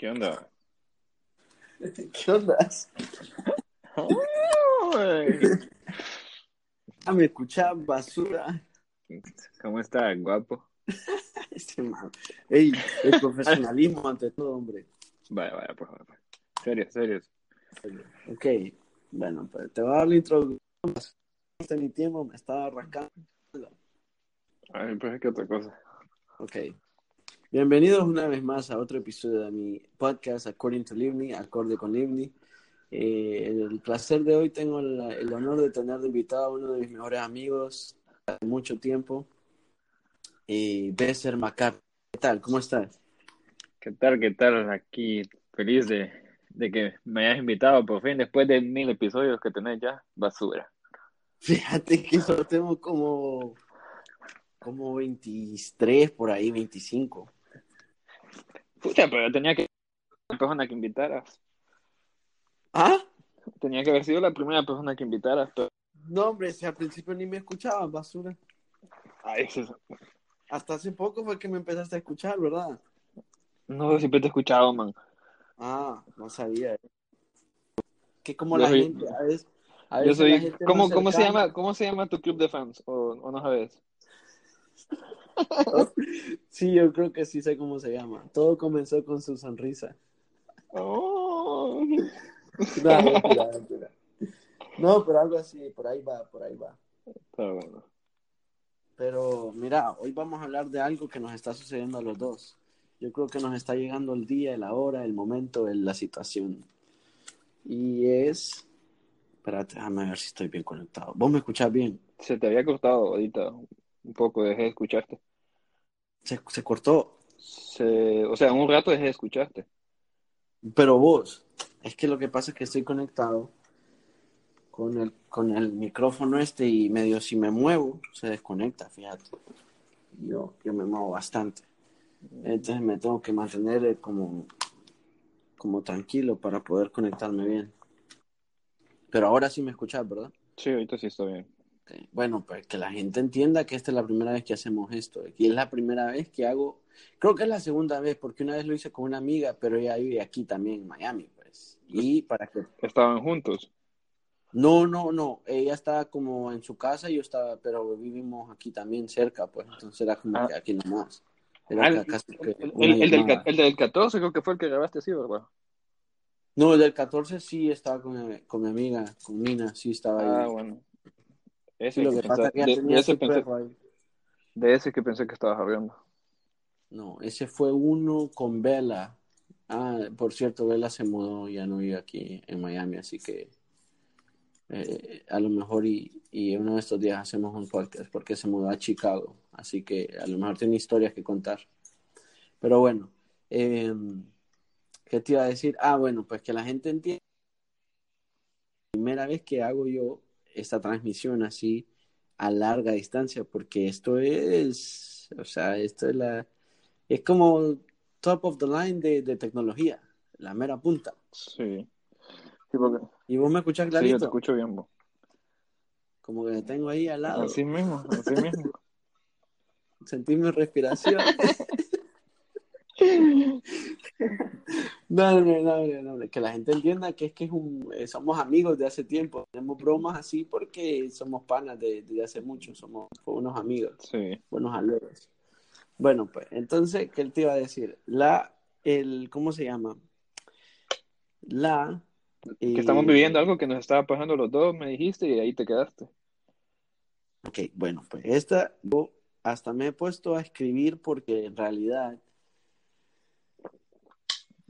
¿Qué onda? ¿Qué onda? Ah, me escucha basura. ¿Cómo está, guapo? Este man. Ey, el profesionalismo ante todo, hombre. Vaya, vaya, por favor. Serio, serio. Ok, bueno, pues te voy a dar la introducción. Este mi tiempo me estaba arrancando. Ay, pues es que otra cosa. Ok. Bienvenidos una vez más a otro episodio de mi podcast According to Livni, Acorde con Livni. Eh, el placer de hoy tengo el, el honor de tener de invitado a uno de mis mejores amigos hace mucho tiempo, eh, Besser Macap. ¿Qué tal? ¿Cómo estás? ¿Qué tal, qué tal? Aquí feliz de, de que me hayas invitado por fin después de mil episodios que tenés ya. Basura. Fíjate que solo tengo como, como 23 por ahí, 25. Pucha, pero yo tenía que la persona que invitaras. ¿Ah? Tenía que haber sido la primera persona que invitaras. Pero... No, hombre, si al principio ni me escuchaban, basura. Ay, eso- Hasta hace poco fue que me empezaste a escuchar, ¿verdad? No, siempre te he escuchado, man. Ah, no sabía. Que como Yo la soy- gente, a veces, a Yo soy. ¿Cómo, se llama, ¿Cómo se llama tu club de fans? ¿O, o no sabes? Sí, yo creo que sí sé cómo se llama. Todo comenzó con su sonrisa. Oh. No, mentira, mentira. No, pero algo así, por ahí va, por ahí va. Está bueno. Pero mira, hoy vamos a hablar de algo que nos está sucediendo a los dos. Yo creo que nos está llegando el día, la hora, el momento, el- la situación. Y es... Espérate, déjame ver si estoy bien conectado. ¿Vos me escuchás bien? Se te había cortado ahorita un poco, dejé de escucharte. Se, se cortó. Se, o sea, un rato dejé de escucharte. Pero vos, es que lo que pasa es que estoy conectado con el, con el micrófono este y medio si me muevo, se desconecta, fíjate. Yo, yo me muevo bastante. Entonces me tengo que mantener eh, como, como tranquilo para poder conectarme bien. Pero ahora sí me escuchas, ¿verdad? Sí, ahorita sí está bien. Bueno, pues que la gente entienda que esta es la primera vez que hacemos esto. Y es la primera vez que hago, creo que es la segunda vez, porque una vez lo hice con una amiga, pero ella vive aquí también en Miami, pues. Y para que... Estaban juntos. No, no, no, ella estaba como en su casa y yo estaba, pero vivimos aquí también cerca, pues. Entonces era como Ah. que aquí nomás. Ah, Era el, ca- casi que el- una el- el del, el del 14 creo que fue el que grabaste así, ¿verdad? No, el del 14 sí estaba con mi, con mi amiga, con Nina, sí estaba Ah, ahí. bueno. Sí, Ese lo que que pasa pensa- es que ya de, tenía de ese su pensé, perro ahí. de ese que pensé que estabas hablando. No, ese fue uno con Bella. Ah, por cierto, Bella se mudó, ya no vive aquí en Miami, así que eh, a lo mejor y, y uno de estos días hacemos un podcast porque se mudó a Chicago, así que a lo mejor tiene historias que contar. Pero bueno, eh, ¿qué te iba a decir? Ah, bueno, pues que la gente entienda. Primera vez que hago yo esta transmisión así a larga distancia, porque esto es, o sea, esto es la, es como top of the line de, de tecnología, la mera punta. Sí. Sí, porque, ¿Y vos me escuchás sí, clarito? yo te escucho bien, bo. Como que me tengo ahí al lado. Así mismo, así mismo. Sentí mi respiración. No, no, no, no, no, que la gente entienda que es que es un, eh, somos amigos de hace tiempo, tenemos bromas así porque somos panas de, de hace mucho, somos unos amigos, Sí. buenos amigos. Bueno, pues, entonces, ¿qué te iba a decir? La, el, ¿cómo se llama? La... Que estamos eh, viviendo algo que nos estaba pasando los dos, me dijiste, y ahí te quedaste. Ok, bueno, pues esta yo hasta me he puesto a escribir porque en realidad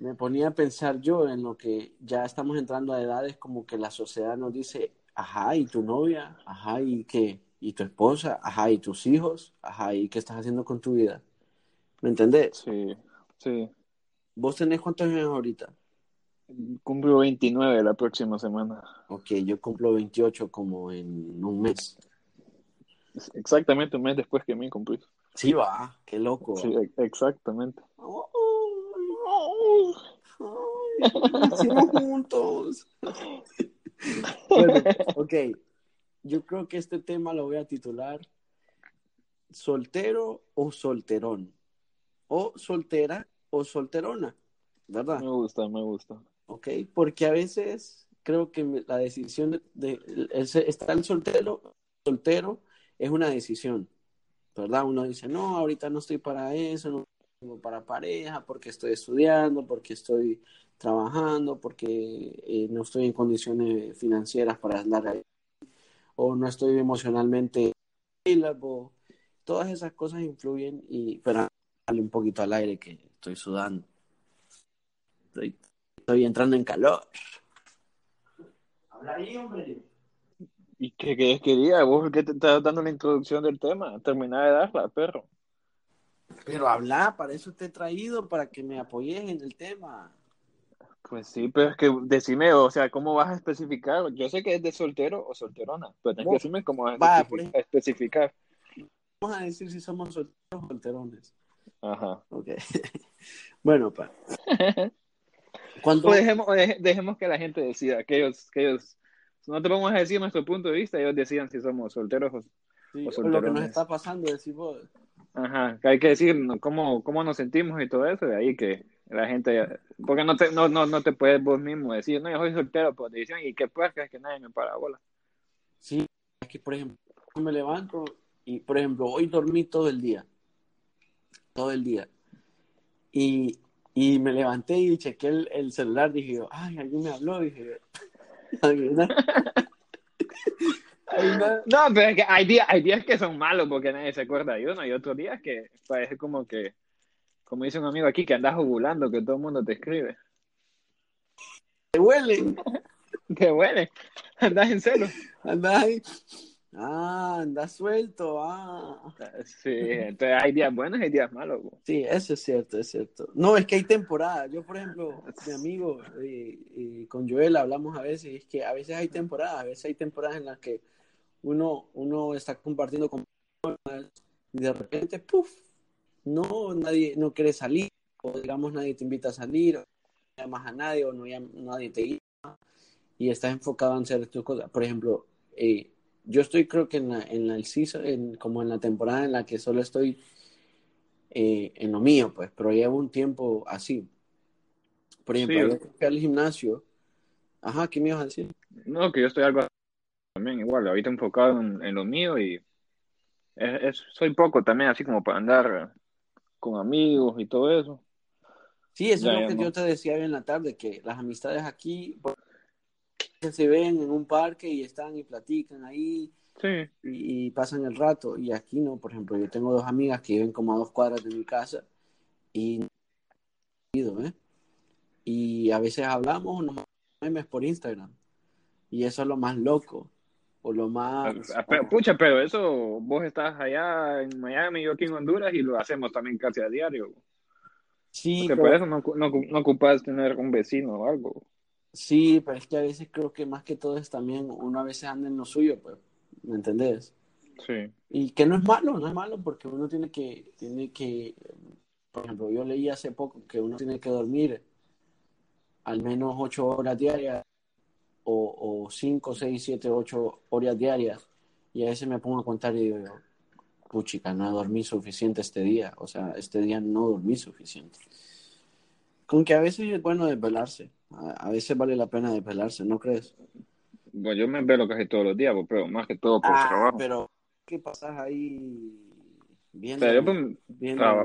me ponía a pensar yo en lo que ya estamos entrando a edades como que la sociedad nos dice, ajá, ¿y tu novia? Ajá, ¿y qué? ¿Y tu esposa? Ajá, ¿y tus hijos? Ajá, ¿y qué estás haciendo con tu vida? ¿Me entendés? Sí, sí. ¿Vos tenés cuántos años ahorita? Cumplo 29 la próxima semana. Ok, yo cumplo 28 como en un mes. Es Exactamente un mes después que me cumplí. Sí, va, qué loco. Sí, e- exactamente. Juntos. Bueno, ok. Yo creo que este tema lo voy a titular ¿Soltero o solterón? O soltera o solterona. ¿verdad? Me gusta, me gusta. ¿Ok? Porque a veces creo que la decisión de, de, estar soltero, soltero es una decisión, ¿verdad? Uno dice, no, ahorita no estoy para eso, no tengo para pareja, porque estoy estudiando, porque estoy trabajando, porque eh, no estoy en condiciones financieras para andar ahí, o no estoy emocionalmente available. Todas esas cosas influyen y, pero un poquito al aire que estoy sudando. Estoy, estoy entrando en calor. Habla ahí, hombre. ¿Y qué, qué quería? ¿Vos qué te estás dando la introducción del tema? Terminá de darla, perro. Pero habla, para eso te he traído, para que me apoyes en el tema. Pues sí, pero es que decime, o sea, ¿cómo vas a especificar? Yo sé que es de soltero o solterona, pero tenés que decirme cómo vas a especificar. Vamos a decir si somos solteros o solterones. Ajá. Ok. bueno, pa. Cuando... dejemos, dejemos que la gente decida, que ellos, que ellos, no te vamos a decir nuestro punto de vista, ellos decidan si somos solteros o, sí, o lo que nos está pasando, decir vos. Ajá, que hay que decir cómo, cómo nos sentimos y todo eso, de ahí que la gente, porque no te, no, no, no te puedes vos mismo decir, no, yo soy soltero por decisión y que pues que nadie me para bola. Sí, es que por ejemplo, me levanto y por ejemplo, hoy dormí todo el día todo el día. Y, y me levanté y chequé el, el, celular, dije, ay, alguien me habló, dije, No, pero es que hay días, hay días que son malos porque nadie se acuerda de uno y otros días que parece como que, como dice un amigo aquí, que andas ovulando, que todo el mundo te escribe. Te huele. Te huele. Andas en celo. Andas ahí. Ah, anda suelto, ah. Sí, entonces hay días buenos y hay días malos. Sí, eso es cierto, es cierto. No, es que hay temporadas. Yo, por ejemplo, mi amigo, y, con Joel hablamos a veces, es que a veces hay temporadas, a veces hay temporadas en las que uno, uno está compartiendo con y de repente, puff, no, nadie, no quiere salir, o digamos nadie te invita a salir, o no llamas a nadie, o no nadie te llama, y estás enfocado en hacer tus cosas. Por ejemplo, eh, yo estoy creo que en la, en la en, como en la temporada en la que solo estoy eh, en lo mío, pues, pero llevo un tiempo así. Por ejemplo, sí, fui al gimnasio. Ajá, ¿qué me ibas a decir? No, que yo estoy algo también igual, ahorita enfocado en, lo mío y es, soy poco también, así como para andar con amigos y todo eso. Sí, eso es lo que yo te decía hoy en la tarde, que las amistades aquí, se ven en un parque y están y platican ahí y, pasan el rato. Y aquí no, por ejemplo, yo tengo dos amigas que viven como a dos cuadras de mi casa y ¿eh? y a veces hablamos unos memes por Instagram y eso es lo más loco o lo más ah, ah, pucha pero eso vos estás allá en Miami yo aquí en Honduras y lo hacemos también casi a diario sí porque por eso no, no, no ocupas tener un vecino o algo Sí, pero es que a veces creo que más que todo es también uno a veces anda en lo suyo, pues, ¿me entendés? Sí. Y que no es malo, no es malo porque uno tiene que, tiene que, por ejemplo, yo leí hace poco que uno tiene que dormir al menos ocho horas diarias o, o cinco, seis, siete, ocho horas diarias y a veces me pongo a contar y digo, puchica, no dormí suficiente este día, o sea, este día no dormí suficiente. Con que a veces es bueno desvelarse. A, veces vale la pena desvelarse, ¿no crees? Bueno, yo me velo casi todos los días, pero más que todo por ah, trabajo. Pero, ¿qué pasas ahí viendo, pues,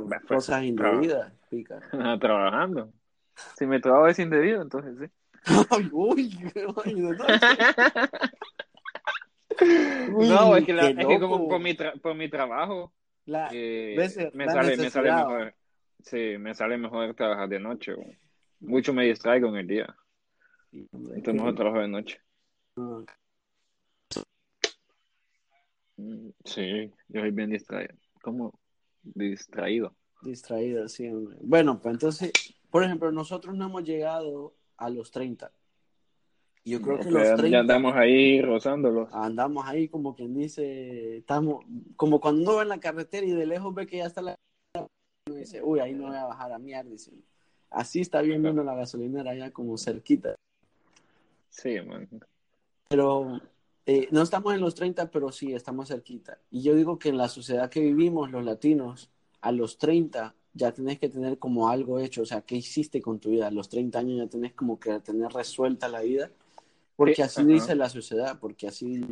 pues, cosas indebidas? Pica. Trabajando. Si mi trabajo es indebido, entonces sí. Ay, uy, no, es que, la, es que como por mi, por mi trabajo la, eh, me, sale, me sale mejor. Sí, me sale mejor trabajar de noche. Mucho me distraigo en el día. Entonces mejor trabajo de noche. Mm, sí, yo soy bien distraído. ¿Cómo? Distraído. Distraído, sí, hombre. Bueno, pues entonces, por ejemplo, nosotros no hemos llegado a los 30. Yo creo que los 30. Ya andamos ahí rozándolos. Andamos ahí como quien dice, estamos, como cuando uno va en la carretera y de lejos ve que ya está la dice, uy, ahí no voy a bajar a mierda. Así está viendo la gasolinera allá como cerquita. Sí, man. Pero eh, no estamos en los 30, pero sí estamos cerquita. Y yo digo que en la sociedad que vivimos, los latinos, a los 30 ya tenés que tener como algo hecho, o sea, ¿qué hiciste con tu vida? A los 30 años ya tenés como que tener resuelta la vida, porque así dice la sociedad, porque así,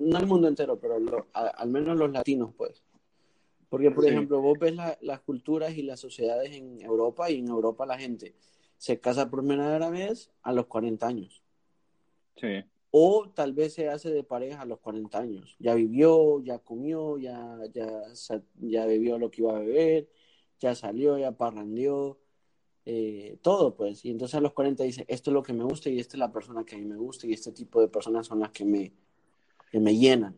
no el mundo entero, pero al menos los latinos, pues. Porque, por ejemplo, vos ves las culturas y las sociedades en Europa y en Europa la gente se casa por primera vez a los 40 años. Sí. O tal vez se hace de pareja a los 40 años. Ya vivió, ya comió, ya, ya, ya bebió lo que iba a beber, ya salió, ya parrandeó, eh, todo pues. Y entonces a los 40 dice, esto es lo que me gusta y esta es la persona que a mí me gusta y este tipo de personas son las que me, que me llenan.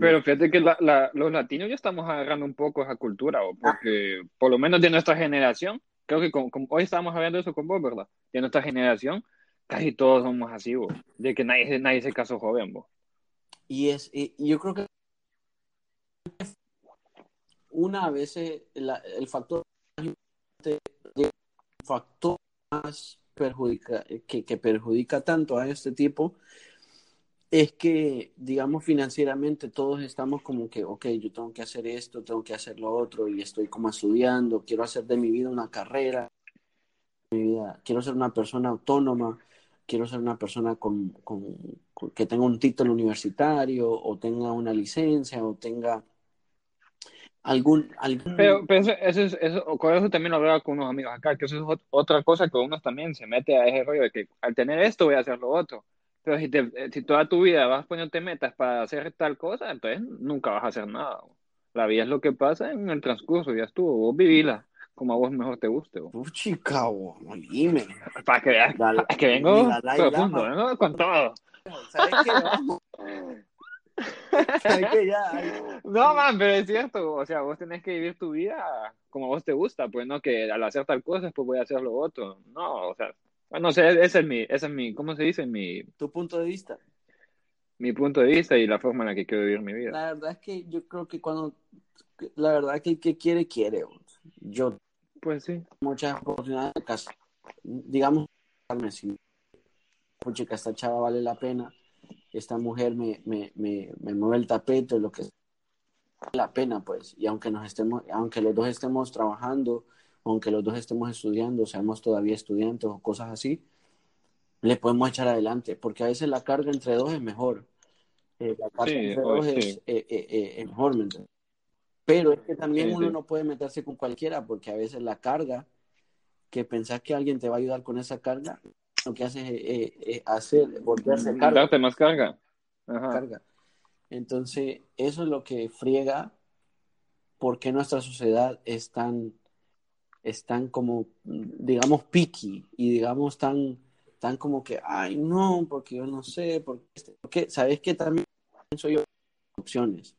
Pero fíjate que los latinos ya estamos agarrando un poco esa cultura, porque por lo menos de nuestra generación, creo que hoy estamos hablando de eso con vos, ¿verdad? De nuestra generación, casi todos somos así, de que nadie, nadie se casó joven. Y, es, y, yo creo que una vez el factor, el factor más perjudica, que, que perjudica tanto a este tipo es que, digamos, financieramente todos estamos como que, ok, yo tengo que hacer esto, tengo que hacer lo otro, y estoy como estudiando, quiero hacer de mi vida una carrera, mi vida, quiero ser una persona autónoma, quiero ser una persona con, que tenga un título universitario, o tenga una licencia, o tenga algún... algún... Pero, eso, eso, con eso también lo veo con unos amigos acá, que eso es otra cosa que uno también se mete a ese rollo de que al tener esto voy a hacer lo otro pero si toda tu vida vas poniéndote metas para hacer tal cosa, entonces nunca vas a hacer nada. La vida es lo que pasa en el transcurso, ya estuvo. Vos vivila como a vos mejor te guste. Uf, chica, dime. Para que veas, es que vengo profundo, vengo con todo. ¿Sabes qué? ¿Sabes qué? Ya, no, man, pero es cierto, o sea, vos tenés que vivir tu vida como a vos te gusta, pues no que al hacer tal cosa, pues voy a hacer lo otro. No, o sea, bueno, ese, ese, es mi, ese es mi, ¿cómo se dice? Mi, tu punto de vista. Mi punto de vista y la forma en la que quiero vivir mi vida. La verdad es que yo creo que cuando, la verdad que el que quiere, quiere. Yo, pues sí. Muchas oportunidades, digamos, si, que esta chava vale la pena, esta mujer me, me, me, me mueve el tapete, lo que la pena, pues, y aunque nos estemos, aunque los dos estemos trabajando, aunque los dos estemos estudiando, seamos todavía estudiantes o cosas así, le podemos echar adelante, porque a veces la carga entre dos es mejor. Eh, la carga entre dos es, eh, eh, mejor, Pero es que también uno no puede meterse con cualquiera, porque a veces la carga, que pensás que alguien te va a ayudar con esa carga, lo que hace es hacer, volverse mm, carga. Darte más carga. carga. Entonces, eso es lo que friega porque nuestra sociedad es tan están como, digamos, picky y digamos tan, tan como que, ay, no, porque yo no sé, porque, porque sabes que también soy yo opciones.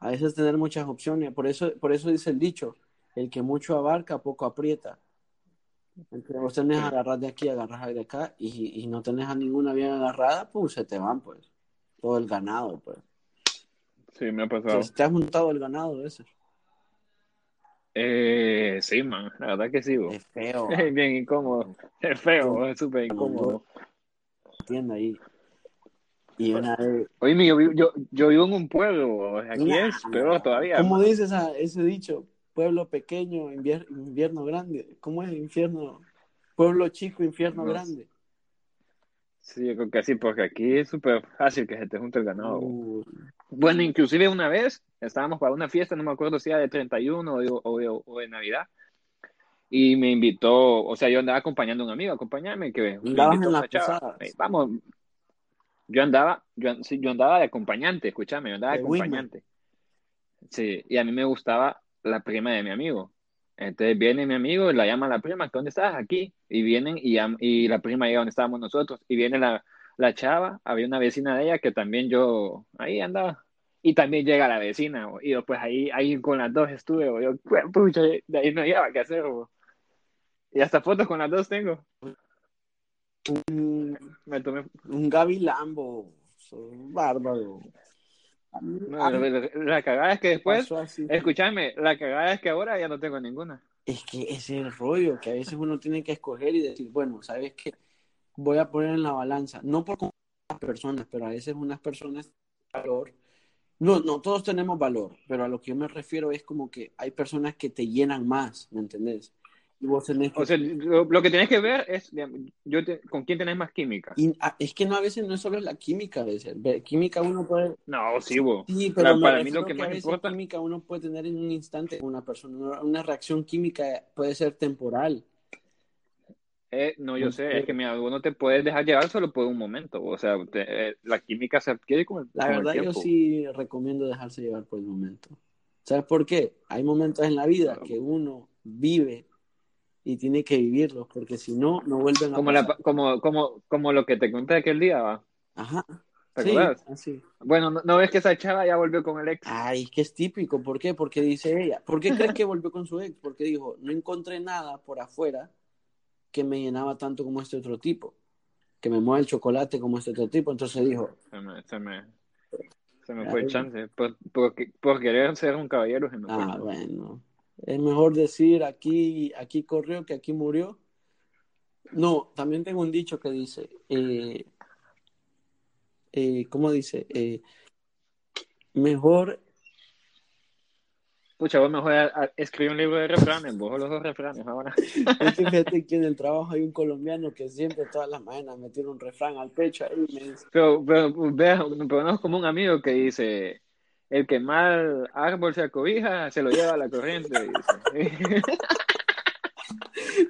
A veces tener muchas opciones, por eso, por eso dice el dicho, el que mucho abarca, poco aprieta. Entre vos tenés agarrar de aquí, agarrar de acá, y, y no tenés a ninguna bien agarrada, pues se te van, pues. Todo el ganado, pues. Sí, me ha pasado. te has juntado el ganado ese. Eh, sí, man, la verdad que sí. Es feo. Es bien incómodo. Es feo, es súper incómodo. Entiendo ahí. Y una vez... Oye, yo, yo, yo vivo en un pueblo, aquí es peor todavía. ¿Cómo dices ese dicho? Pueblo pequeño, invierno grande. ¿Cómo es infierno? Pueblo chico, infierno grande. Sí, yo creo que sí, porque aquí es súper fácil que se te junte el ganado. Bueno, inclusive una vez estábamos para una fiesta, no me acuerdo si era de 31 o, o, o de Navidad, y me invitó, o sea, yo andaba acompañando a un amigo, acompañarme, que me invitó a chava. Vamos, yo andaba, yo, yo andaba de acompañante, escúchame, yo andaba de, acompañante. Sí, y a mí me gustaba la prima de mi amigo. Entonces viene mi amigo y la llama a la prima, ¿dónde estás? Aquí. Y vienen y, y la prima llega donde estábamos nosotros. Y viene la, la chava, había una vecina de ella que también yo ahí andaba. Y también llega la vecina, y después ahí, ahí con las dos estuve, yo, pucha, de ahí no había qué hacer, y hasta fotos con las dos tengo. Un, Me tomé... un Gaby Lambo, bárbaro. la, cagada es que después, escúchame, la cagada es que ahora ya no tengo ninguna. Es que ese es el rollo, que a veces uno tiene que escoger y decir, bueno, ¿sabes qué? Voy a poner en la balanza, no por las personas, pero a veces unas personas valor No, no, todos tenemos valor, pero a lo que yo me refiero es como que hay personas que te llenan más, ¿me entendés? O sea, lo, que tienes que ver es yo con quién tenés más química. Ah, es que no a veces no es solo la química, a veces. Química uno puede. No, sí, vos. Sí, pero para mí lo que, más importa. Química uno puede tener en un instante una persona. Una reacción química puede ser temporal. Eh, no, yo sé, es que mira, uno te puede dejar llevar solo por un momento, o sea, eh, la química se adquiere con el, La verdad, yo sí recomiendo dejarse llevar por el momento. ¿Sabes por qué? Hay momentos en la vida que uno vive y tiene que vivirlos, porque si no, no vuelven a como, la, como, como, como lo que te conté aquel día, ¿va? Ajá. ¿Te acuerdas? Así. Bueno, ¿no, ves que esa chava ya volvió con el ex? Ay, que es típico. ¿Por qué? Porque dice ella. ¿Por qué crees que volvió con su ex? Porque dijo, no encontré nada por afuera que me llenaba tanto como este otro tipo. Que me mueva el chocolate como este otro tipo. Entonces dijo... Se me, se me, se me fue el chance. Por, por, por, querer ser un caballero se me fue. Ah, bueno. Es mejor decir aquí, aquí corrió que aquí murió. No, también tengo un dicho que dice, eh, eh, ¿cómo dice? Eh, mejor... Pucha, vos mejor escribir un libro de refranes, vos los dos refranes ahora. fíjate que en el trabajo hay un colombiano que siempre todas las mañanas me tira un refrán al pecho ahí y me dice... Pero, pero, pero, es como un amigo que dice, el que mal árbol se acobija, se lo lleva a la corriente.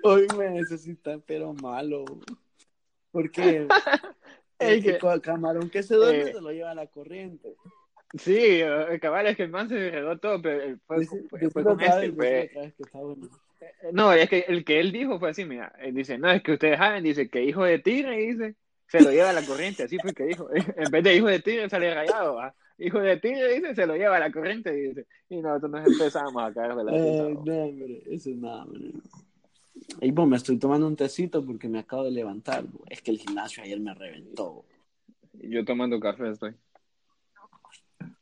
Hoy me necesitan, pero malo. Porque el, que, camarón que se duerme eh, se lo lleva a la corriente. Sí, el cabal es que el man se regó todo, pero fue, fue, con este, pues. No, es que el que él dijo fue así, mira, él dice, no, es que ustedes saben, dice que hijo de tigre, dice, se lo lleva a la corriente, así fue que dijo, en vez de hijo de tigre sale rayado, ¿va? Hijo de tigre, dice, se lo lleva a la corriente, dice. Y nosotros nos empezamos a caer de la eh, No, hombre, eso es nada, hombre. Y pues me estoy tomando un tecito porque me acabo de levantar. Es que el gimnasio ayer me reventó. Yo tomando café estoy.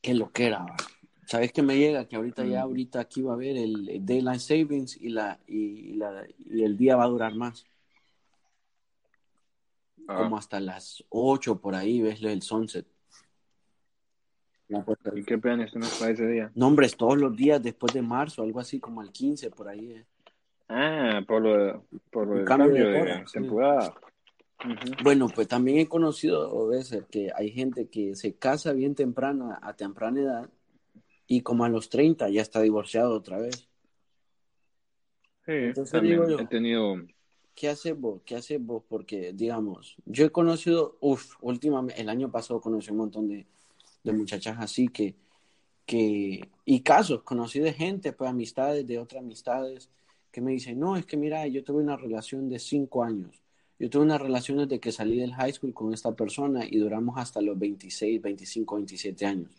Qué lo que era. ¿Sabes qué me llega? Que ahorita ya, mm. ahorita aquí va a haber el Daylight Savings y, la, y, la, y el día va a durar más. Ah. Como hasta las 8 por ahí, ves el sunset. ¿Y qué planes tienes para ese día? No, hombre, todos los días después de marzo, algo así como el 15 por ahí. Eh. Ah, por lo, por el cambio, de, temporada. Bueno, pues también he conocido veces que hay gente que se casa bien temprana, a temprana edad, y como a los 30 ya está divorciado otra vez. Sí, Entonces digo yo, he tenido... ¿Qué haces vos? ¿Qué haces vos? Porque, digamos, yo he conocido, uff, últimamente, el año pasado conocí un montón de, de muchachas así que, que, y casos, conocí de gente, pues amistades, de otras amistades, que me dicen, no, es que mira, yo tuve una relación de cinco años. Yo tuve una relación desde que salí del high school con esta persona y duramos hasta los 26, 25, 27 años.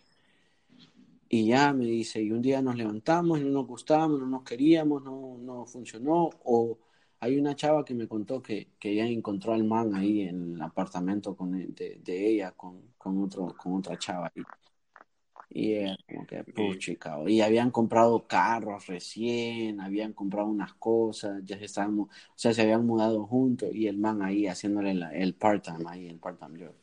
Y ya me dice, y un día nos levantamos, no nos gustamos, no nos queríamos, no, no funcionó. O hay una chava que me contó que, que ella encontró al man ahí en el apartamento con, de, de ella con, con, otro, con otra chava. Y, y como que, puchica, y habían comprado carros recién, habían comprado unas cosas, ya se estaban, o sea, se habían mudado juntos y el man ahí haciéndole el part-time, ahí el part-time job.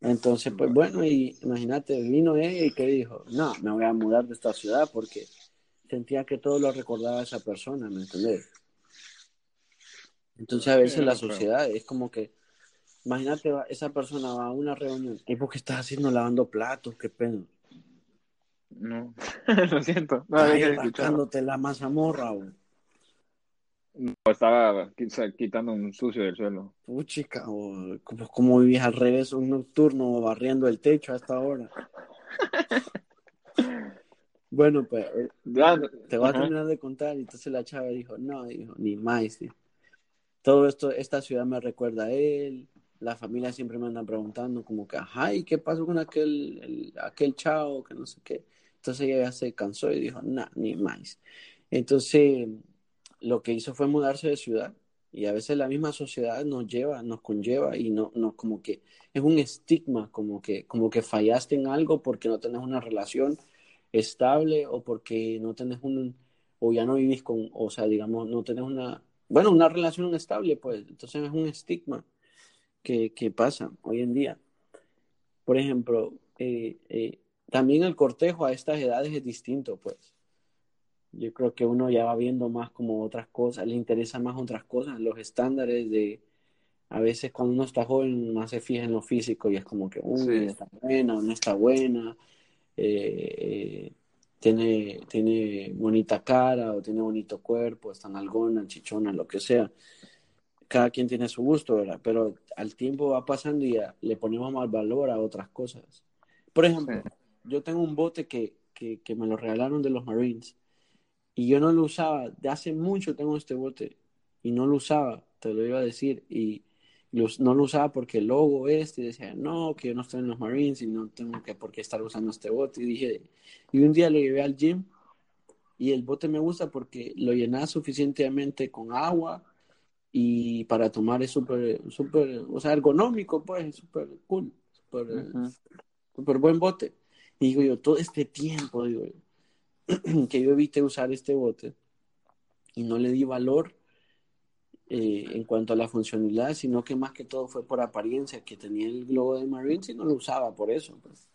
Entonces, pues bueno, y imagínate, vino ella y que dijo, no, me voy a mudar de esta ciudad porque sentía que todo lo recordaba a esa persona, ¿me entendés? Entonces a veces la sociedad es como que Imagínate, esa persona va a una reunión. ¿Y por qué estás haciendo lavando platos? Qué pena. No, lo siento. No, rascándote la mazamorra, güey. No, estaba quitando un sucio del suelo. Puchica, como, como vivís al revés, un nocturno barriendo el techo a esta hora. bueno, pues eh, te voy a terminar de contar. Y entonces la chava dijo, no, dijo, ni más. Todo esto, esta ciudad me recuerda a él la familia siempre me anda preguntando como que, ay, ¿qué pasó con aquel, aquel chavo? Que no sé qué. Entonces ella ya se cansó y dijo, no, ni más. Entonces, lo que hizo fue mudarse de ciudad. Y a veces la misma sociedad nos lleva, nos conlleva y no, no como que es un estigma, como que, como que fallaste en algo porque no tenés una relación estable o porque no tenés un, o ya no vivís con, o sea, digamos, no tenés una, bueno, una relación estable, pues, entonces es un estigma que, pasa hoy en día. Por ejemplo, eh, eh, también el cortejo a estas edades es distinto, pues. Yo creo que uno ya va viendo más como otras cosas, le interesa más otras cosas, los estándares de, a veces cuando uno está joven más se fija en lo físico y es como que, uy, está buena no está buena, eh, tiene, tiene bonita cara o tiene bonito cuerpo, está nalgona, chichona, lo que sea. Cada quien tiene su gusto, ¿verdad? Pero al tiempo va pasando y le ponemos más valor a otras cosas. Por ejemplo, yo tengo un bote que, que, que me lo regalaron de los Marines y yo no lo usaba, de hace mucho tengo este bote y no lo usaba, te lo iba a decir, y no lo usaba porque el logo este, y decía, no, que yo no estoy en los Marines y no tengo que por qué estar usando este bote. Y dije, y un día lo llevé al gym y el bote me gusta porque lo llenaba suficientemente con agua y para tomar es súper, súper, o sea, ergonómico, pues, súper cool, súper buen bote. Y digo yo, todo este tiempo, digo que yo evité usar este bote y no le di valor eh, en cuanto a la funcionalidad, sino que más que todo fue por apariencia, que tenía el globo de Marines y no lo usaba por eso. Pues.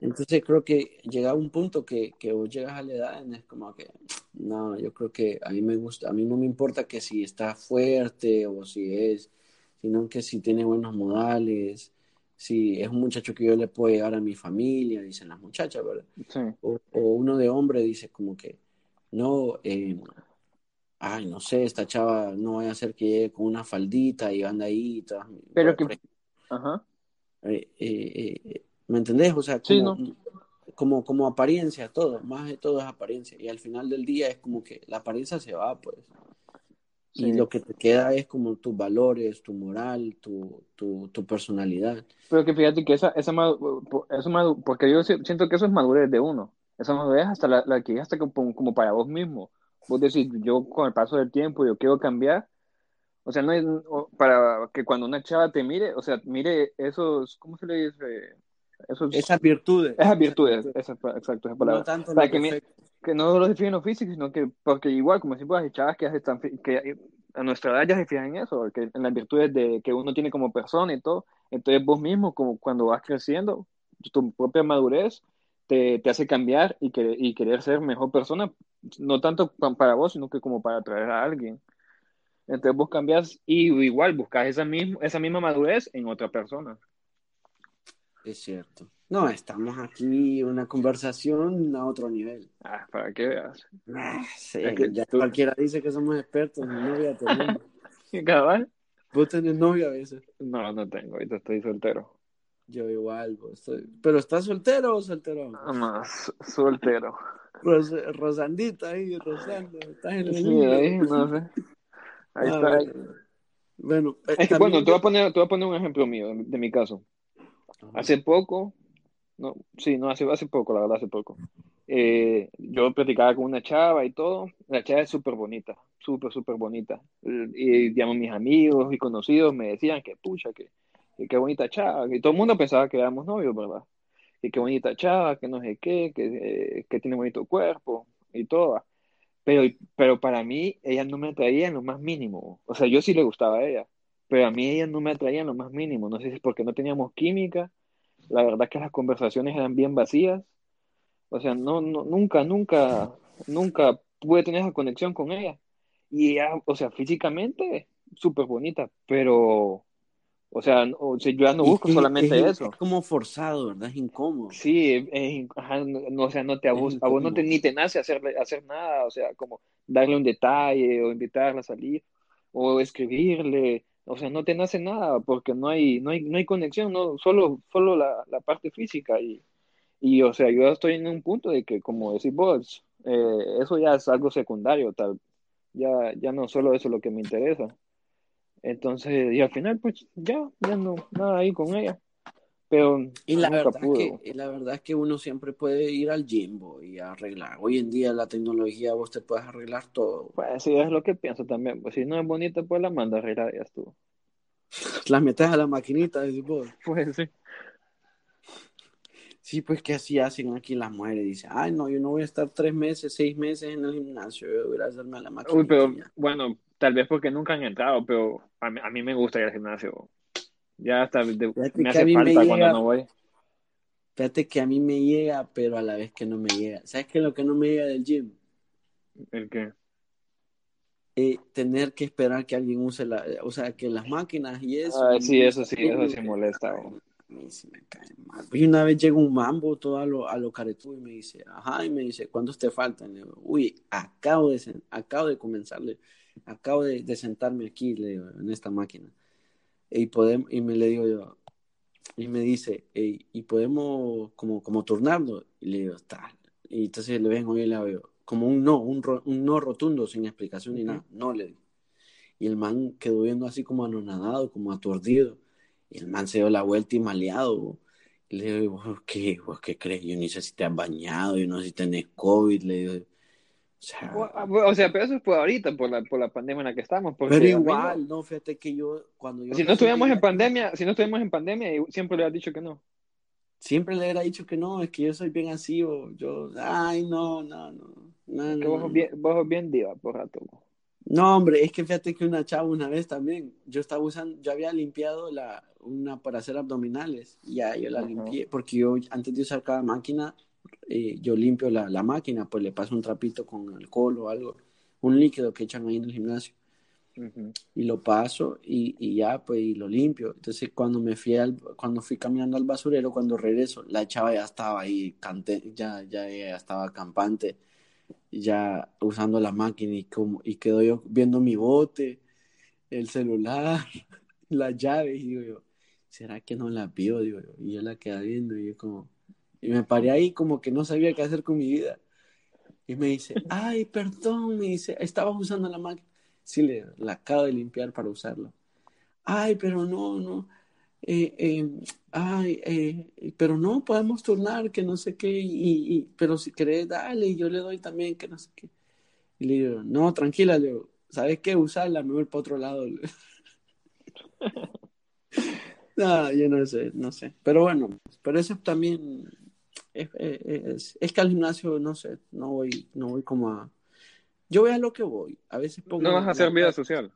Entonces creo que llega un punto que, que vos llegas a la edad y es como que, no, yo creo que a mí me gusta, a mí no me importa que si está fuerte o si es, sino que si tiene buenos modales, si es un muchacho que yo le puedo llegar a mi familia, dicen las muchachas, ¿verdad? O, uno de hombre dice como que, no, eh, ay, no sé, esta chava no vaya a ser que llegue con una faldita y anda ahí. Pero que, ajá. Eh, eh, eh, ¿Me entendés? O sea, como, como, apariencia, todo, más de todo es apariencia. Y al final del día es como que la apariencia se va, pues. Y lo que te queda es como tus valores, tu moral, tu, tu, tu personalidad. Pero que fíjate que esa, esa, eso porque yo siento que eso es madurez de uno. Esa madurez hasta la, la que hasta como, como para vos mismo Vos decís, yo con el paso del tiempo, yo quiero cambiar. O sea, no es para que cuando una chava te mire, o sea, mire esos, ¿cómo se le dice? Esos, esas virtudes. Esas virtudes, exacto, esa palabra. No tanto para que, que, no lo definen lo físico, sino que, porque igual, como siempre, las chavas que, están, que a nuestra edad ya se fijan en eso, que en las virtudes de, que uno tiene como persona y todo. Entonces vos mismo, como cuando vas creciendo, tu propia madurez te, te hace cambiar y, que, y querer ser mejor persona no tanto para vos, sino que como para atraer a alguien. Entonces vos cambias y igual buscas esa misma, esa misma madurez en otra persona. Es cierto. No, estamos aquí una conversación a otro nivel. Ah, para que veas. Ah, ya cualquiera dice que somos expertos en novia tenemos. ¿Cabal? ¿Vos tenés novia a veces? No, no tengo, ahorita estoy soltero. Yo igual, estoy... ¿pero estás soltero o soltero? Más, soltero. Rosandita ahí, Rosando, estás en el Sí, ahí, no sé. Ahí ah, está. Bueno, eh, bueno te, voy a poner, te voy a poner un ejemplo mío, de, mi caso. Hace poco, no, sí, no, hace, hace poco, la verdad, hace poco. Eh, yo platicaba con una chava y todo. La chava es súper bonita, súper, súper bonita. Y, digamos, mis amigos y conocidos me decían que, pucha, que, qué bonita chava. Y todo el mundo pensaba que éramos novios, ¿verdad? que qué bonita chava, que no sé qué, que, eh, que tiene bonito cuerpo y todo. Pero, pero para mí ella no me atraía en lo más mínimo. O sea, yo sí le gustaba a ella, pero a mí ella no me atraía en lo más mínimo. No sé si es porque no teníamos química. La verdad que las conversaciones eran bien vacías. O sea, no, no, nunca, nunca, nunca pude tener esa conexión con ella. Y ella, o sea, físicamente, súper bonita, pero o sea, o sea, yo ya no busco solamente eso. Es como forzado, ¿verdad? Es incómodo. Sí, es, no, o sea, no te abus, a vos no te, ni te nace hacer, hacer nada, o sea, como darle un detalle o invitarla a salir o escribirle, o sea, no te nace nada porque no hay, no hay, no hay conexión, no, solo, solo la, la parte física y, y, o sea, yo estoy en un punto de que, como decís vos, eh, eso ya es algo secundario, tal, ya, ya no solo eso es lo que me interesa. Entonces, y al final, pues ya, ya no, nada ahí con ella. Pero y la verdad, es que, la verdad es que uno siempre puede ir al gym y arreglar. Hoy en día la tecnología vos te puedes arreglar todo. Pues sí, es lo que pienso también. Pues si no es bonita, pues la manda a arreglar ya estuvo. La metes a la maquinita, decís vos. Pues sí. Sí, pues que así hacen aquí las mujeres. Dicen, ay, no, yo no voy a estar tres meses, seis meses en el gimnasio, yo voy a hacerme a la maquinita. Uy, pero bueno, tal vez porque nunca han entrado, pero a mí, a mí me gusta ir al gimnasio. Ya hasta me hace falta cuando no voy. Fíjate que a mí me llega, pero a la vez que no me llega. ¿Sabes qué es lo que no me llega del gym? ¿El qué? Eh, tener que esperar que alguien use la, o sea, que las máquinas y eso. Ah, sí, eso sí, eso sí molesta. A mí sí me cae mal. Y una vez llega un mambo todo a lo, a lo caretú y me dice, ajá, y me dice, ¿cuántos te faltan? Le digo, uy, acabo de, acabo de comenzarle, acabo de, de sentarme aquí, le digo, en esta máquina. Y, podemos, y me le digo yo, y me dice, y podemos como, como turnarlo. Y le digo, tal. Y entonces le vengo y le hago como un no, un, un, no rotundo, sin explicación ni nada. No le digo. Y el man quedó viendo así como anonadado, como aturdido. Y el man se dio la vuelta y maleado. Y le digo, ¿qué, vos qué crees? Yo ni sé si te has bañado, yo no sé si tenés COVID. Le digo, o sea, pero eso es por ahorita, por la, por la pandemia en la que estamos. Pero igual, no, fíjate que yo, cuando yo... Si no estuviéramos en pandemia, si no estuviéramos en pandemia, siempre le has dicho que no. Siempre le hubiera dicho que no, es que yo soy bien así, o yo, ay, no, no, no. no, que vos, bien, vos bien diva, por rato. No, hombre, es que fíjate que una chava una vez también, yo estaba usando, yo había limpiado la, una para hacer abdominales, y ya yo la limpié, porque yo antes de usar cada máquina, eh, yo limpio la, la, máquina, pues le paso un trapito con alcohol o algo, un líquido que echan ahí en el gimnasio. Y lo paso y, y, ya, pues, y lo limpio. Entonces, cuando me fui, al, cuando fui caminando al basurero, cuando regreso, la chava ya estaba ahí, cante, ya, ya, ya estaba campante, ya usando la máquina y, como, y quedo yo viendo mi bote, el celular, la llave, y digo yo, ¿será que no la vio? Digo yo, y yo la quedé viendo y yo como, y me paré ahí como que no sabía qué hacer con mi vida. Y me dice, ay, perdón, me dice, estaba usando la máquina. Sí, le, la acabo de limpiar para usarlo. Ay, pero no, no. Eh, eh, ay, eh, pero no, podemos turnar, que no sé qué, y, pero si querés, dale, y yo le doy también, que no sé qué. Y le digo, no, tranquila, le digo, ¿sabes qué? Usarla, me voy para otro lado. no, yo no sé, no sé. Pero bueno, pero eso también es, es, que al gimnasio, no sé, no voy, no voy como a... Yo voy a lo que voy. A veces pongo... No vas a hacer vida social.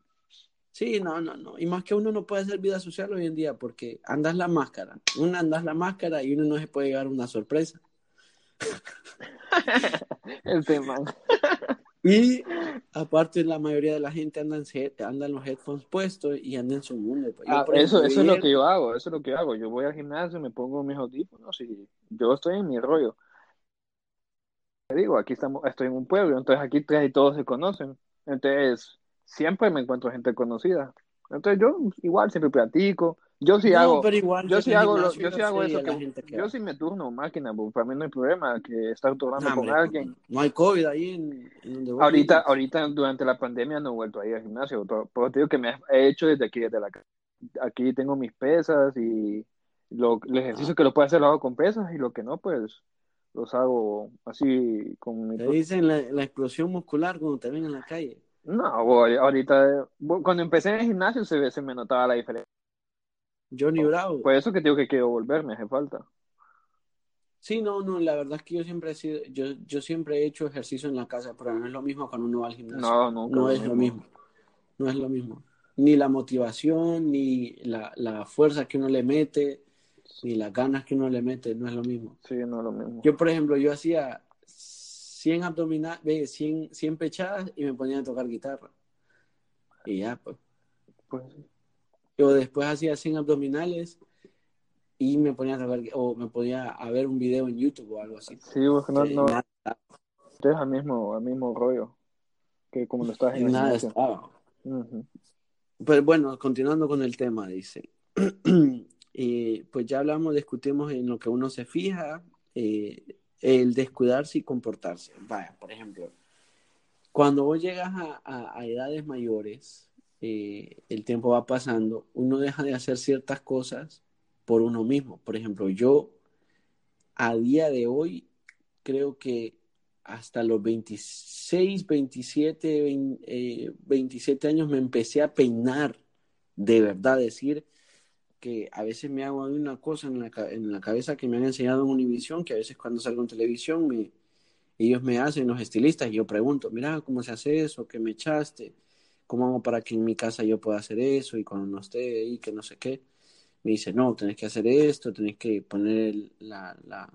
Sí, no, no, no. Y más que uno no puede hacer vida social hoy en día porque andas la máscara. Uno andas la máscara y uno no se puede llevar una sorpresa. El tema. Y aparte la mayoría de la gente anda en, los headphones puestos y anda en su mundo. Pues. Ah, eso, eso es lo que yo hago, eso es lo que hago. Yo voy al gimnasio, me pongo mis audífonos y yo estoy en mi rollo. Te digo, aquí estamos, estoy en un pueblo, entonces aquí todos se conocen. Entonces, siempre me encuentro gente conocida. Entonces yo igual siempre platico, yo sí hago, yo sí hago, yo sí hago eso, que, yo sí me turno máquina, porque para mí no hay problema que estar turnando con alguien. No hay COVID ahí en, donde Ahorita, ahorita durante la pandemia no he vuelto a ir al gimnasio, pero te digo que me he hecho desde aquí, desde la Aquí tengo mis pesas y lo, el ejercicio que lo puedo hacer lo hago con pesas y lo que no, pues los hago así con Te dicen la, la explosión muscular cuando te ven en la calle. No, ahorita, cuando empecé en el gimnasio se, se me notaba la diferencia Johnny Bravo. Por eso que digo que quiero volver, me hace falta. Sí, no, no, la verdad es que yo siempre he sido, yo, yo siempre he hecho ejercicio en la casa, pero no es lo mismo cuando uno va al gimnasio. No, no, no es lo mismo. No es lo mismo. Ni la motivación, ni la, la fuerza que uno le mete, ni las ganas que uno le mete, no es lo mismo. Sí, no es lo mismo. Yo, por ejemplo, yo hacía 100 abdominales, 100, 100 pechadas y me ponía a tocar guitarra. Y ya, pues. Pues yo después hacía 100 abdominales y me ponía a ver, o me podía a ver un video en YouTube o algo así. Sí, porque no, no. Es al mismo, al mismo rollo que como lo estás en Nada estaba. Pues bueno, continuando con el tema, dice. y pues ya hablamos, discutimos en lo que uno se fija, eh, el descuidarse y comportarse. Vaya, por ejemplo, cuando vos llegas a, a edades mayores, eh, el tiempo va pasando, uno deja de hacer ciertas cosas por uno mismo. Por ejemplo, yo a día de hoy creo que hasta los 26, 27, 27 años me empecé a peinar, de verdad, decir que a veces me hago una cosa en la, en la cabeza que me han enseñado en Univision, que a veces cuando salgo en televisión me, ellos me hacen, los estilistas, y yo pregunto, mira, ¿cómo se hace eso? ¿Qué me echaste? ¿Cómo hago para que en mi casa yo pueda hacer eso y cuando no esté ahí, que no sé qué? me dice, no, tenés que hacer esto, tenés que poner la, la,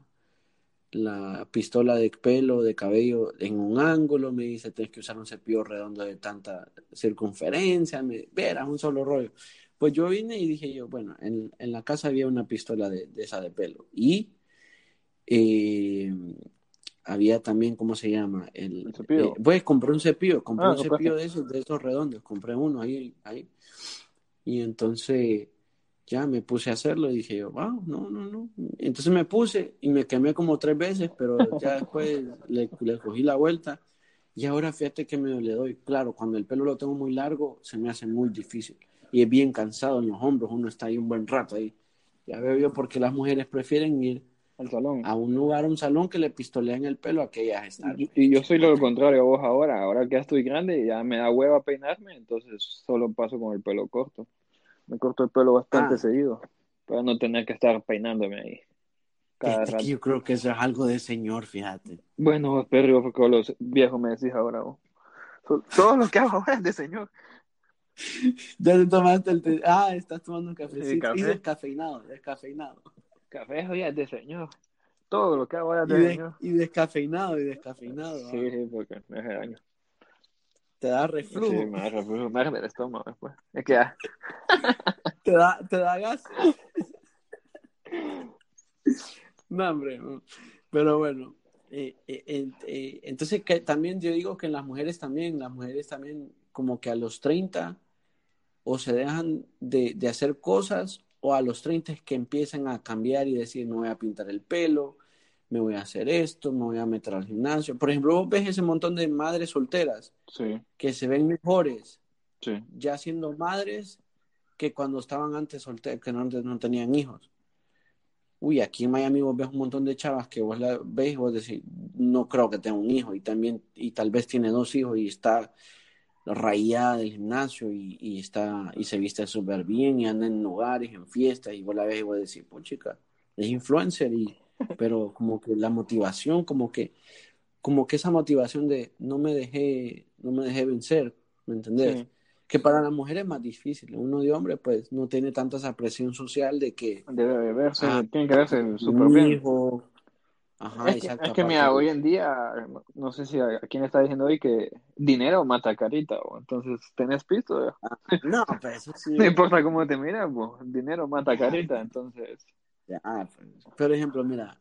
la pistola de pelo, de cabello en un ángulo, me dice, tienes que usar un cepillo redondo de tanta circunferencia, me, verás, un solo rollo. Pues yo vine y dije yo, bueno, en, en la casa había una pistola de, de esa de pelo y eh, había también, ¿cómo se llama? El, cepillo. Eh, pues compré un cepillo, compré ah, un cepillo de esos, de esos redondos, compré uno ahí, ahí. Y entonces ya me puse a hacerlo y dije yo, wow, no, no, no. Entonces me puse y me quemé como tres veces, pero ya después le, le, cogí la vuelta y ahora fíjate que me le doy. Claro, cuando el pelo lo tengo muy largo se me hace muy difícil y es bien cansado en los hombros, uno está ahí un buen rato ahí. Ya veo yo porque las mujeres prefieren ir al salón. A un lugar, un salón que le pistolean el pelo a que ellas están. Y, yo soy lo contrario a vos ahora. Ahora que ya estoy grande y ya me da hueva peinarme, entonces solo paso con el pelo corto. Me corto el pelo bastante ah. seguido para no tener que estar peinándome ahí. Cada rato. Yo creo que eso es algo de señor, fíjate. Bueno, perro, porque los viejos me decís ahora. Vos. Todo lo que hago ahora es de señor. Ya te tomaste el. Ah, estás tomando un cafecito. Y descafeinado, descafeinado. Café es de señor. Todo lo que hago es de, señor. Y descafeinado, y descafeinado. Sí, sí, porque me hace daño. Te da reflujo. Sí, me da reflujo, me da el estómago después. Es que ya. te, da, te da gas. no, hombre. Pero bueno. Eh, eh, eh, entonces, que también yo digo que en las mujeres también, las mujeres también, como que a los 30 o se dejan de, de hacer cosas o a los 30 es que empiezan a cambiar y decir, me voy a pintar el pelo, me voy a hacer esto, me voy a meter al gimnasio. Por ejemplo, vos ves ese montón de madres solteras que se ven mejores ya siendo madres que cuando estaban antes solteras, que no, no tenían hijos. Uy, aquí en Miami vos ves un montón de chavas que vos la ves y vos decís, no creo que tenga un hijo y también, y tal vez tiene dos hijos y está rayada del gimnasio y, está y se viste súper bien y anda en lugares, en fiestas y vos la ves y vos decís, pues chica, es influencer y pero como que la motivación, como que como que esa motivación de no me dejé no me dejé vencer, ¿me entendés? Que para la mujer es más difícil, uno de hombre pues no tiene tanta esa presión social de que debe verse, ah, tiene que verse súper bien es, que, mira, hoy en día, no sé si a, quién está diciendo hoy que dinero mata carita, o entonces tenés pisto. Ah, no, pero eso sí. no importa cómo te miras, dinero mata carita, entonces. Ya, pues, por ejemplo, mira,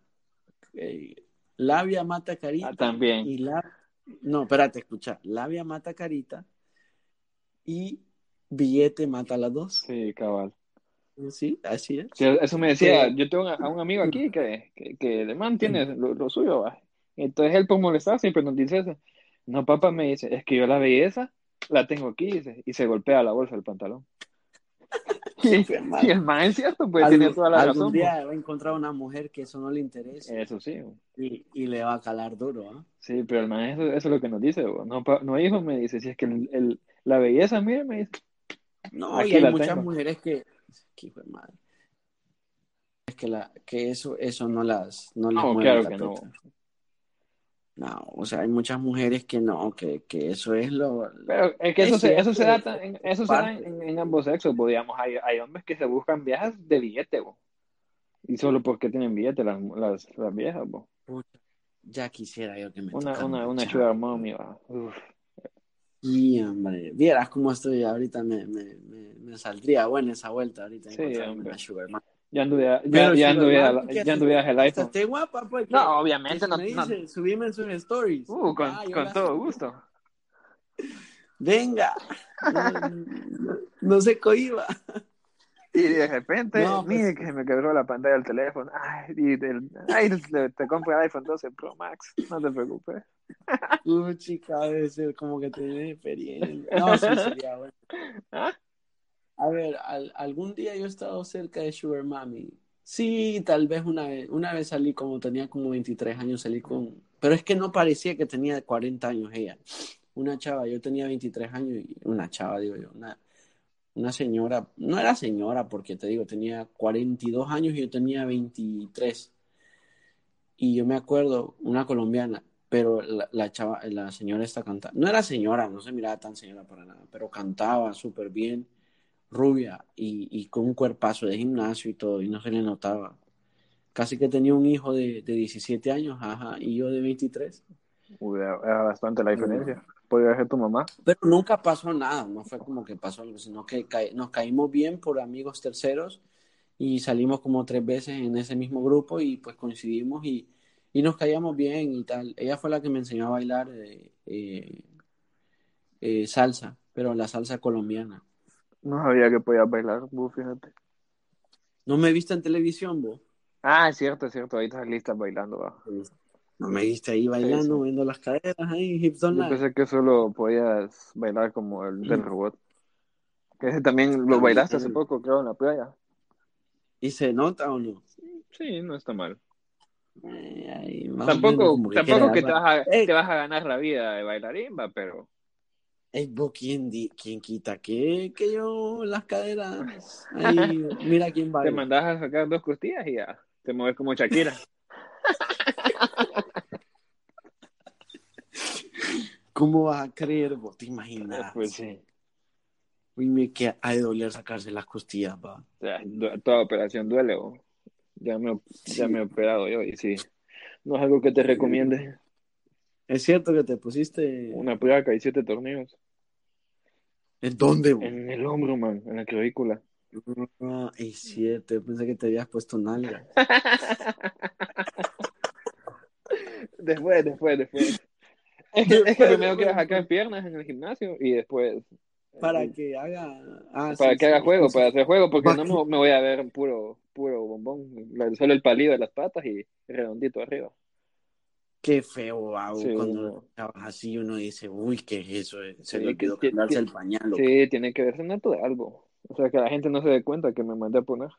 eh, labia mata carita. Ah, también. Y la... No, espérate, escucha, labia mata carita y billete mata a las dos. Sí, cabal. Sí, así es. eso me decía, yo tengo a un amigo aquí que, que, que de man tiene lo, suyo, entonces él por molestar siempre nos dice eso. No, papá me dice, es que yo la belleza la tengo aquí, dice, y se golpea la bolsa del pantalón. y, el man es cierto, pues tiene toda la algún razón. día pues. va a encontrar una mujer que eso no le interesa. Eso sí. Y, y le va a calar duro, ¿ah? Sí, pero el man eso, eso, es lo que nos dice, no, no hijo, me dice, si es que el, la belleza, mire, me dice. No, y hay muchas mujeres que es que, la, que eso, eso no las no, no claro que no. No, o sea, hay muchas mujeres que no, que, que eso es lo... Pero es que eso, se, eso se da, en, eso se da en, ambos sexos, podríamos, hay, hay hombres que se buscan viajes de billete, y solo porque tienen billete las, las, las viejas, ya quisiera yo que me Una, una, una sugar mommy, y hombre, vieras cómo estoy ahorita, me, me, me, saldría buena esa vuelta ahorita. Sí, hombre. Ya anduve, ya, ya anduve, ya anduve el iPhone. Estás guapa, pues. No, obviamente no. Me subime en sus stories. Uh, con, ah, con todo gusto. Venga. no, se cohiba. Y de repente, pues mire que me quebró la pantalla del teléfono. Ay, y del, ay te, te compro el iPhone 12 Pro Max. No te preocupes. Uy, chica, debe ser como que tiene experiencia. No, sí sería bueno. ¿Ah? A ver, algún día yo he estado cerca de Sugar Mami. Sí, tal vez una vez. Una vez salí como tenía como 23 años, salí con. Pero es que no parecía que tenía 40 años ella. Una chava, yo tenía 23 años y una chava, digo yo, una, una señora. No era señora porque te digo, tenía 42 años y yo tenía 23. Y yo me acuerdo, una colombiana, pero la, chava, la señora está cantando. No era señora, no se miraba tan señora para nada, pero cantaba súper bien. rubia y, con un cuerpazo de gimnasio y todo, y no se le notaba. Casi que tenía un hijo de, de 17 años, ajá, y yo de 23. Uy, era bastante la diferencia. Podría ser tu mamá. Pero nunca pasó nada, no fue como que pasó algo, sino que nos caímos bien por amigos terceros y salimos como tres veces en ese mismo grupo y pues coincidimos y, y nos caíamos bien y tal. Ella fue la que me enseñó a bailar eh, eh, eh, salsa, pero la salsa colombiana. No sabía que podías bailar, vos, fíjate. ¿No me viste en televisión, vos? Ah, es cierto, es cierto, ahí estás lista bailando, va. No me viste ahí bailando, viendo las caderas ahí, hips Yo pensé que solo podías bailar como el del robot. Que ese también lo bailaste hace poco, creo, en la playa. ¿Y se nota o no? Sí, no está mal. tampoco tampoco que, te, vas a, te vas a ganar la vida de bailarín, va, pero ¿quién, ¿quién quita que, que yo las caderas? Ahí, mira quién va. Te mandas a sacar dos costillas y ya te mueves como Shakira. ¿Cómo vas a creer vos? ¿Te imaginas? Pues sí. Uy, me que hay de doler sacarse las costillas, va. O sea, toda operación duele, Ya me, ya me he operado yo y sí. No es algo que te recomiende. Es cierto que te pusiste. Una placa y siete torneos. ¿En dónde? En el hombro, man, en la clavícula. Ah, y siete, pensé que te habías puesto nalga. después, después, después. Es que, es que primero quiero sacar piernas en el gimnasio y después. Para que haga. Ah, para que haga juego, para hacer juego, porque no me, voy a ver puro, puro bombón. Solo el palillo de las patas y redondito arriba. Qué feo, hago cuando así uno dice, uy, ¿qué es eso? Se le quedó quedarse el pañal. Sí, tiene que verse de algo. O sea, que la gente no se dé cuenta que me mandé a poner.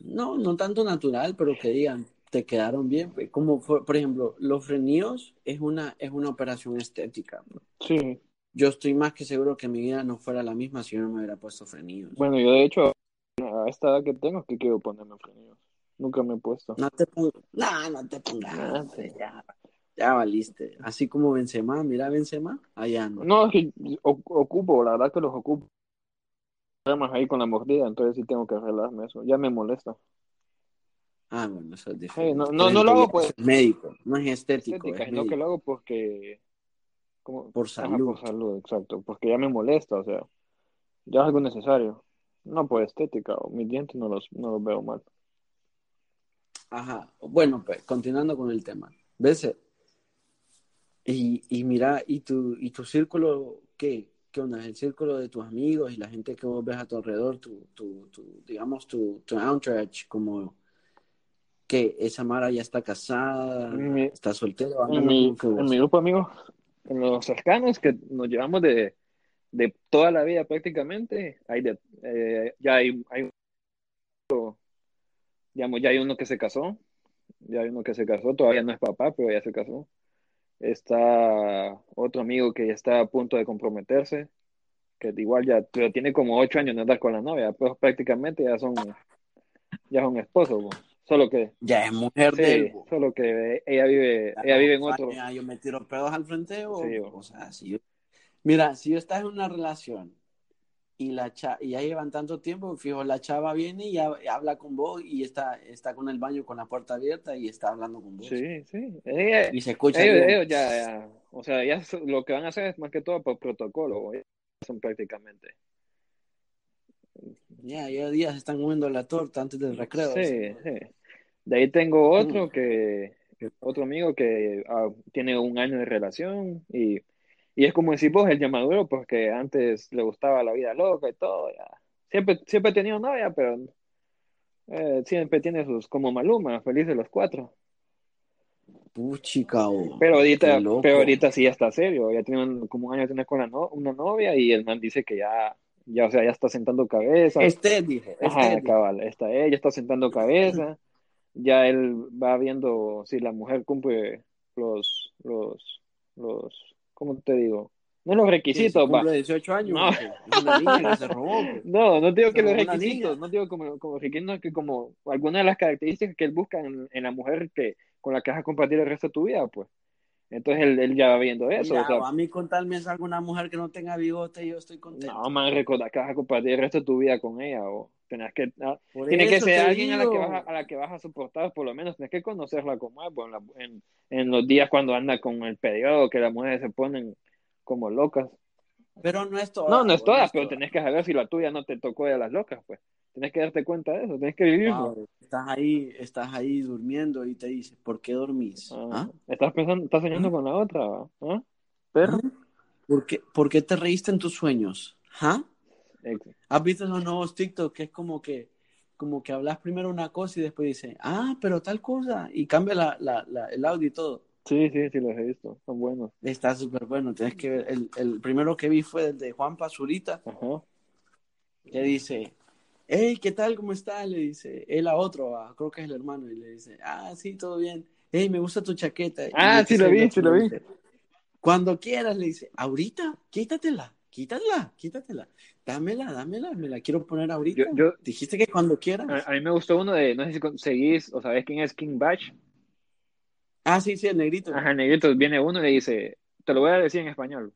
No, no tanto natural, pero que digan, te quedaron bien. Como, por ejemplo, los freníos es una, es una operación estética. Sí. Yo estoy más que seguro que mi vida no fuera la misma si yo no me hubiera puesto freníos. Bueno, yo de hecho, a esta edad que tengo, que quiero ponerme freníos. Nunca me he puesto. No te pongas. No, no te pongas. ya, ya valiste. Así como Benzema, mira Benzema, allá no. No, es que ocupo, la verdad que los ocupo. Además ahí con la mordida, entonces sí tengo que arreglarme eso. Ya me molesta. Ah, bueno, eso es diferente. no, no, no, lo hago pues. médico, no es estético. Estética, es no que lo hago porque. Como, por salud. por salud, exacto. Porque ya me molesta, o sea. Ya es algo necesario. No por estética, o mis dientes no los, no los veo mal. Ajá. Bueno, pues, continuando con el tema. ¿Ves? Y, y mira, ¿y tu, ¿y tu círculo qué? ¿Qué onda? El círculo de tus amigos y la gente que vos ves a tu alrededor, tu, tu, tu digamos, tu, tu entourage, como que esa Mara ya está casada, está soltera. En mi, en mi grupo de amigos, en los cercanos que nos llevamos de, de toda la vida prácticamente, hay de, eh, ya hay, hay digamos, ya hay uno que se casó, ya hay uno que se casó, todavía no es papá, pero ya se casó. Está otro amigo que ya está a punto de comprometerse, que igual ya pero tiene como ocho años de andar con la novia, pues prácticamente ya son, ya son esposos, solo que... Ya es mujer de él. Solo que ella vive, ella vive en otro... Yo me tiro pedos al frente o, o sea, si yo... Mira, si yo estás en una relación y la y ya llevan tanto tiempo, fijo, la chava viene y, habla con vos y está, está con el baño con la puerta abierta y está hablando con vos. Sí, sí. y se escucha. Ellos, ya, o sea, ya lo que van a hacer es más que todo por protocolo, son prácticamente. Ya, ya días están comiendo la torta antes del recreo. Sí, sí. De ahí tengo otro mm. que, otro amigo que ah, tiene un año de relación y y es como decir vos, el llamaduro, porque antes le gustaba la vida loca y todo, ya. Siempre, siempre he tenido novia, pero eh, siempre tiene sus, como Maluma, felices los cuatro. Puchica, pero ahorita, pero ahorita sí ya está serio, ya tiene como un año de tener con una novia y el man dice que ya, ya, o sea, ya está sentando cabeza. Este, dije. Ajá, este, cabal, está ella está sentando cabeza, ya él va viendo si la mujer cumple los, los, los, ¿cómo te digo? No los requisitos, va. 18 años, no. No, no digo que los requisitos, no digo como, como requisitos, que como algunas de las características que él busca en, la mujer que con la que vas a compartir el resto de tu vida, pues. Entonces él, él ya va viendo eso. a mí con tal me salga una mujer que no tenga bigote, yo estoy contento. No, man, recuerda que vas a compartir el resto de tu vida con ella. O tenés que, ah, tiene que ser alguien a la, que vas a, a, la que vas a soportar, por lo menos tienes que conocerla como es. Pues, en, en, los días cuando anda con el periodo, que las mujeres se ponen como locas. Pero no es toda. No, no es toda, pero tenés que saber si la tuya no te tocó de las locas, pues. Tienes que darte cuenta de eso, tienes que vivirlo. Estás ahí, estás ahí durmiendo y te dice, ¿por qué dormís? Ah, ¿Ah? Estás pensando, estás soñando ¿Ah? con la otra, ¿ah? Pero, ¿Por qué, ¿Por qué te reíste en tus sueños? ¿Ah? ¿Has visto los nuevos TikTok que es como que como que hablas primero una cosa y después dice, ah, pero tal cosa, y cambia la, la, la, el audio y todo. Sí, sí, sí, los he visto, son buenos. Está súper bueno, tienes que ver, el, el, primero que vi fue el de Juan Pazurita, Ajá. que dice, hey, ¿qué tal? ¿Cómo está? Le dice, él a otro, creo que es el hermano, y le dice, ah, sí, todo bien. Hey, me gusta tu chaqueta. Ah, sí lo vi, sí lo vi. Cuando quieras, le dice, ahorita, quítatela, quítatela, quítatela. Dámela, dámela, me la quiero poner ahorita. Yo, Dijiste que cuando quieras. A, mí me gustó uno de, no sé si seguís o sabés quién es King Batch. Ah, sí, sí, el negrito. Ajá, el negrito, viene uno y le dice, te lo voy a decir en español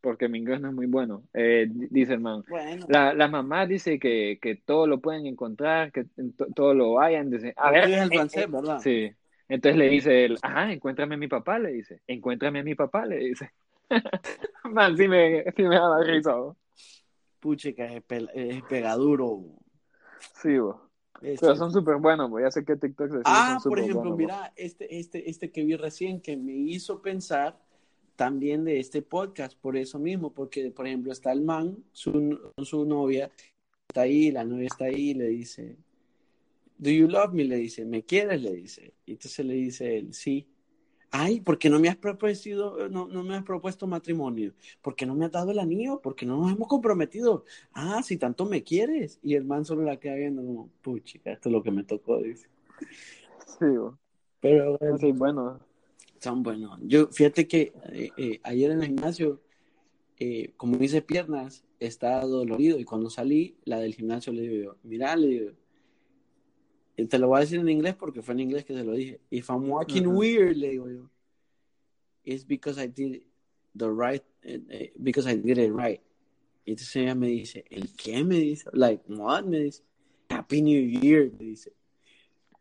porque mi inglés no es muy bueno. Eh, dice el man. La, la, mamá dice que, que todo lo pueden encontrar, que todo lo vayan. Dice, a ver. Es el francés, eh, ¿verdad? Sí. Entonces le dice él, ajá, encuéntrame a mi papá, le dice. Encuéntrame a mi papá, le dice. man, sí me, sí me da la risa. Puche, que es, es pegaduro. Sí, vos. Este Pero son súper buenos, ya sé que TikTok se Ah, por ejemplo, mira, este, este, este que vi recién que me hizo pensar también de este podcast, por eso mismo, porque por ejemplo está el man, su, su novia, está ahí, la novia está ahí, le dice, ¿Do you love me? Le dice, ¿me quieres? Le dice. Y entonces le dice él, sí. Ay, ¿por qué no me has propuesto, no, no me has propuesto matrimonio? ¿Por qué no me has dado el anillo? ¿Por qué no nos hemos comprometido? Ah, si tanto me quieres. Y el man solo la queda viendo como, puchica, esto es lo que me tocó, dice. Sí, pero sí, bueno, son buenos. Yo, fíjate que eh, eh, ayer en el gimnasio, eh, como hice piernas, estaba dolorido y cuando salí, la del gimnasio le digo mira, le digo, te lo voy a decir en inglés porque fue en inglés que se lo dije. If I'm walking weird, le digo yo, it's because I did the right, because I did it right. Y entonces ella me dice, ¿el qué? Me dice, like, what? Me dice, Happy New Year, me dice.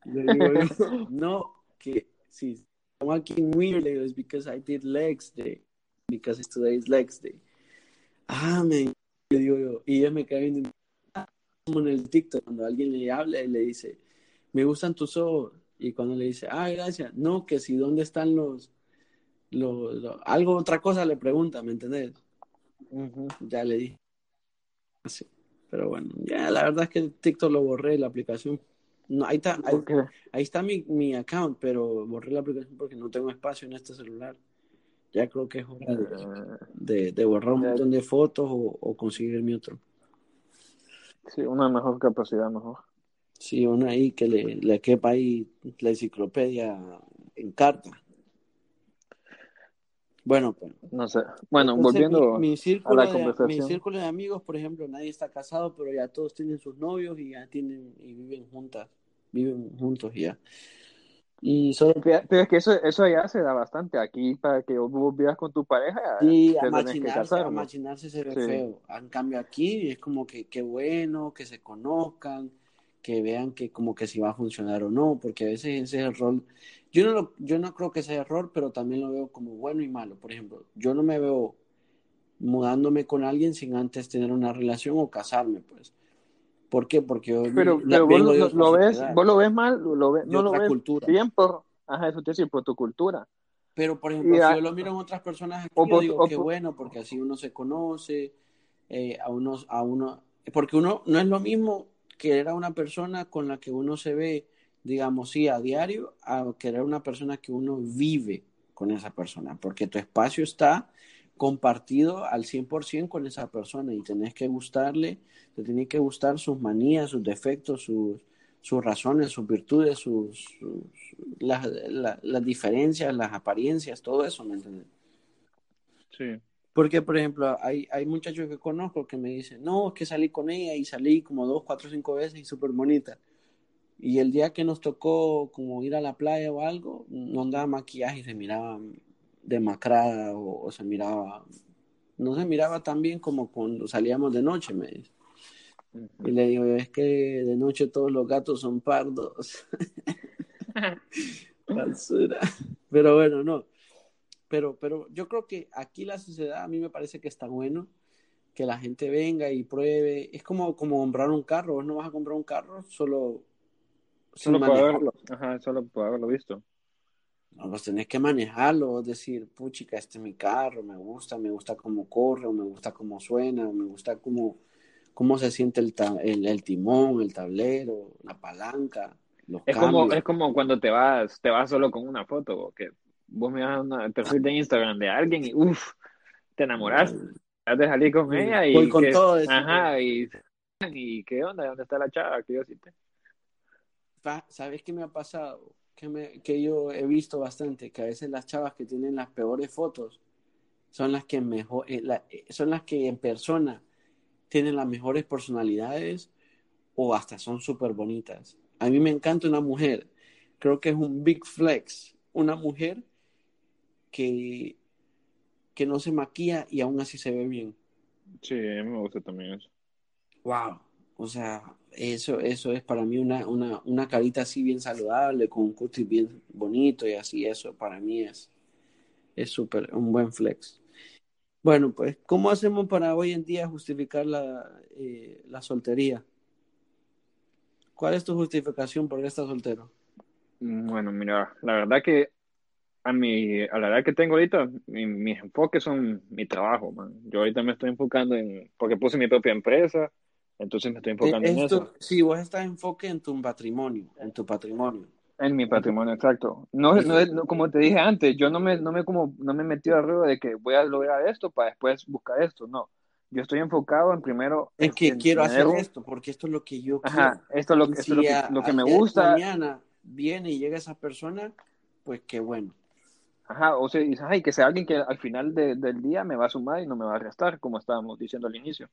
Le digo yo, no, que sí, walking weirdly is because I did legs day. Because it's today's legs day. Ah, me digo yo. Y ella me cae viendo como en el TikTok cuando alguien le habla y le dice, me gustan tus ojos. Y cuando le dice, ah, gracias. No, que si dónde están los, los, algo, otra cosa le pregunta, ¿me entendés? Ya le dije. Sí. Pero bueno, ya la verdad es que TikTok lo borré, la aplicación no, ahí está, ahí, está mi, mi, account, pero borré la aplicación porque no tengo espacio en este celular. Ya creo que es hora de, de, borrar un montón de fotos o, o, conseguir mi otro. Sí, una mejor capacidad, mejor. Sí, una ahí que le, le quepa ahí la enciclopedia en carta. Bueno, pues. No sé. Bueno, volviendo mi, círculo a la conversación. mi círculo de amigos, por ejemplo, nadie está casado, pero ya todos tienen sus novios y ya tienen y viven juntas, viven juntos ya. Y solo... Pero es que eso, eso ya se da bastante. Aquí, para que vos vivas con tu pareja, sí, a machinarse, a machinarse se ve feo. En cambio, aquí es como que qué bueno, que se conozcan, que vean que como que si va a funcionar o no, porque a veces ese es el rol yo no, lo, yo no creo que sea error, pero también lo veo como bueno y malo. Por ejemplo, yo no me veo mudándome con alguien sin antes tener una relación o casarme, pues. ¿Por qué? Porque yo pero, pero vos, lo, ves, vos lo ves mal, lo ves, no lo ves cultura. bien por, ajá, eso te decir, por tu cultura. Pero, por ejemplo, si yo lo miro en otras personas aquí, yo digo que bueno, porque así uno se conoce, eh, a, unos, a uno, porque uno no es lo mismo que era una persona con la que uno se ve digamos, sí, a diario, a querer una persona que uno vive con esa persona, porque tu espacio está compartido al 100% con esa persona y tenés que gustarle, te tiene que gustar sus manías, sus defectos, sus, sus razones, sus virtudes, sus, las, las diferencias, las apariencias, todo eso, ¿me entiendes? Sí. Porque, por ejemplo, hay, hay muchachos que conozco que me dicen, no, es que salí con ella y salí como dos, cuatro, cinco veces y súper bonita. Y el día que nos tocó como ir a la playa o algo, no andaba maquillaje y se miraba demacrada o, se miraba, no se miraba tan bien como cuando salíamos de noche, me dice. Y le digo, es que de noche todos los gatos son pardos. Pero bueno, no. Pero, pero yo creo que aquí la sociedad a mí me parece que está bueno que la gente venga y pruebe. Es como, como comprar un carro. Vos no vas a comprar un carro solo. Solo por haberlo, ajá, solo por haberlo visto. No, pues tenés que manejarlo, decir, puchica, este es mi carro, me gusta, me gusta cómo corre, me gusta cómo suena, me gusta cómo, cómo se siente el, el, timón, el tablero, la palanca, los es Como, es como cuando te vas, te vas solo con una foto, que vos miras el perfil de Instagram de alguien y uff, te enamoras, te salir con ella y Voy con todo eso, ajá, y, y qué onda, ¿dónde está la chava que yo cité? ¿Sabes qué me ha pasado? Que, me, que yo he visto bastante, que a veces las chavas que tienen las peores fotos son las que mejor, eh, eh, son las que en persona tienen las mejores personalidades o hasta son súper bonitas. A mí me encanta una mujer, creo que es un big flex, una mujer que, que no se maquilla y aún así se ve bien. Sí, a mí me gusta también eso. Wow. O sea, eso, eso es para mí una, una, una carita así bien saludable, con un cutis bien bonito y así, eso para mí es es súper, un buen flex. Bueno, pues, ¿cómo hacemos para hoy en día justificar la, eh, la soltería? ¿Cuál es tu justificación por qué estás soltero? Bueno, mira, la verdad que a, mi, a la edad que tengo ahorita, mis enfoques son mi trabajo, man. Yo ahorita me estoy enfocando en, porque puse mi propia empresa, entonces me estoy enfocando en eso. Sí, vos estás enfoque en tu patrimonio, en tu patrimonio. En mi patrimonio, exacto. No, no, como te dije antes, yo no me, no me, como, no me metí arriba de que voy a lograr esto para después buscar esto, no. Yo estoy enfocado en primero... En que quiero hacer esto, porque esto es lo que yo Ajá, esto es lo, esto lo, que, lo que me gusta. mañana viene y llega esa persona, pues qué bueno. Ajá, o sea, y que sea alguien que al final del día me va a sumar y no me va a restar, como estábamos diciendo al inicio.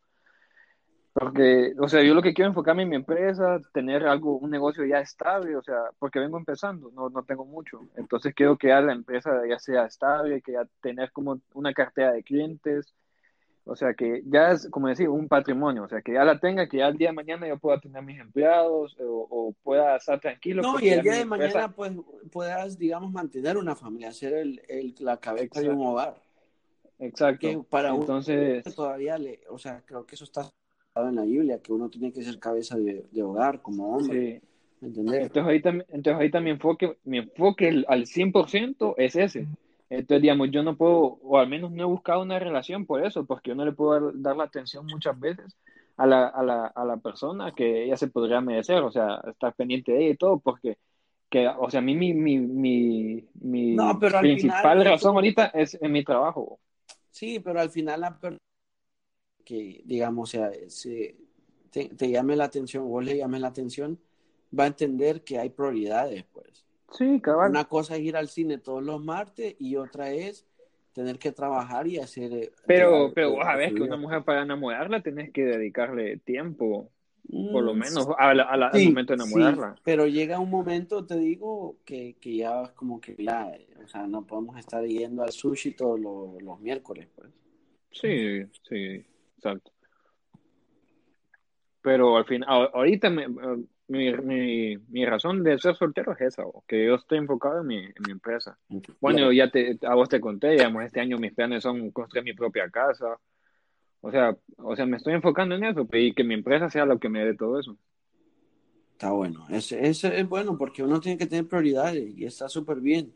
Porque, o sea, yo lo que quiero enfocarme en mi empresa, tener algo, un negocio ya estable, o sea, porque vengo empezando, no, no tengo mucho. Entonces quiero que ya la empresa ya sea estable, que ya tener como una cartera de clientes, o sea, que ya es, como decir, un patrimonio, o sea, que ya la tenga, que ya el día de mañana yo pueda tener mis empleados o, pueda estar tranquilo. No, y el día de mañana pues puedas, digamos, mantener una familia, ser el, el la cabeza de un hogar. Exacto. para Entonces, todavía le, o sea, creo que eso está en la Biblia, que uno tiene que ser cabeza de, hogar como hombre. Entonces ahorita, entonces ahorita mi enfoque, mi enfoque al 100% es ese. Entonces, digamos, yo no puedo, o al menos no he buscado una relación por eso, porque yo no le puedo dar, la atención muchas veces a la, a, la, a la persona que ella se podría merecer, o sea, estar pendiente de ella y todo, porque, que, o sea, a mí mi, mi, mi, mi principal razón ahorita es en mi trabajo. Sí, pero al final la que, digamos, o sea, te, te llame la atención, vos le llame la atención, va a entender que hay prioridades, pues. Sí, cabal. Una cosa es ir al cine todos los martes y otra es tener que trabajar y hacer... Eh, pero, pero vos sabés que una mujer para enamorarla tenés que dedicarle tiempo, por lo mm, menos al momento de enamorarla. pero llega un momento, te digo, que, que ya como que ya, o sea, no podemos estar yendo al sushi todos los, los miércoles, pues. Sí, sí, exacto. Pero al fin, ahorita me, mi, mi, mi, razón de ser soltero es esa, que yo estoy enfocado en mi, en mi empresa. Bueno, ya te, a vos te conté, digamos, este año mis planes son construir mi propia casa. O sea, o sea, me estoy enfocando en eso y que mi empresa sea lo que me dé todo eso. Está bueno, eso es, es bueno porque uno tiene que tener prioridades y está súper bien.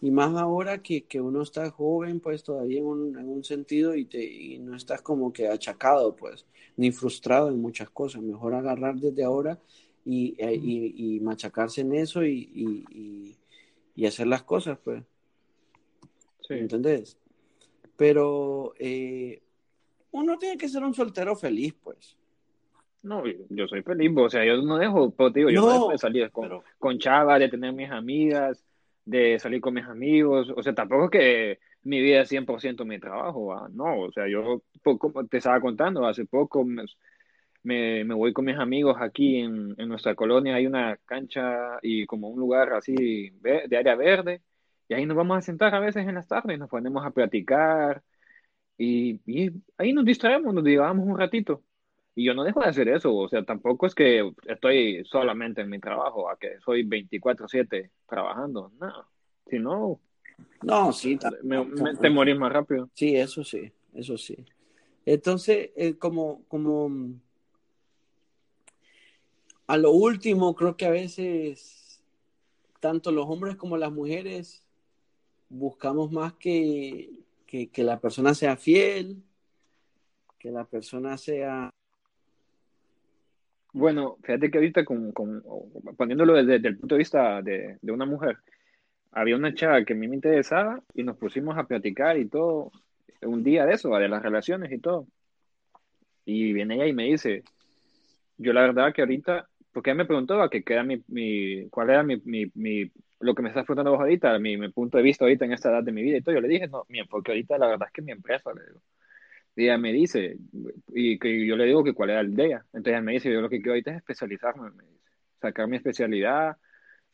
Y más ahora que, que, uno está joven, pues todavía en un, en un sentido y, te, y no estás como que achacado, pues, ni frustrado en muchas cosas. Mejor agarrar desde ahora y, eh, y, y machacarse en eso y, y, hacer las cosas, pues. Sí. ¿Entendés? Pero eh, uno tiene que ser un soltero feliz, pues. No, yo soy feliz, o sea, yo no dejo, pero digo, yo no, dejo de salir con, con chavas, de tener mis amigas, de salir con mis amigos, o sea, tampoco es que mi vida es 100% mi trabajo, no, o sea, yo, como te estaba contando, hace poco me, me, voy con mis amigos aquí en, en, nuestra colonia, hay una cancha y como un lugar así de área verde, Y ahí nos vamos a sentar a veces en las tardes, nos ponemos a platicar y, ahí nos distraemos, nos digamos un ratito. Y yo no dejo de hacer eso, o sea, tampoco es que estoy solamente en mi trabajo, a que soy 24/7 trabajando, no, si no... No, sí. Me, te morís más rápido. Sí, eso sí, eso sí. Entonces, eh, como, como a lo último, creo que a veces tanto los hombres como las mujeres buscamos más que, que, la persona sea fiel, que la persona sea... Bueno, fíjate que ahorita poniéndolo desde, el punto de vista de, de, una mujer, había una chava que a mí me interesaba y nos pusimos a platicar y todo, un día de eso, de las relaciones y todo. Y viene ella y me dice, yo la verdad que ahorita, porque me preguntó a que qué era mi, mi, cuál era mi, mi, lo que me estás preguntando vos ahorita, mi, mi, punto de vista ahorita en esta edad de mi vida y todo. Yo le dije, no, mi, ahorita la verdad es que mi empresa, le digo. Y ella me dice, y que yo le digo que cuál era el de ella. Entonces ella me dice, yo lo que quiero ahorita es especializarme, me dice, sacar mi especialidad,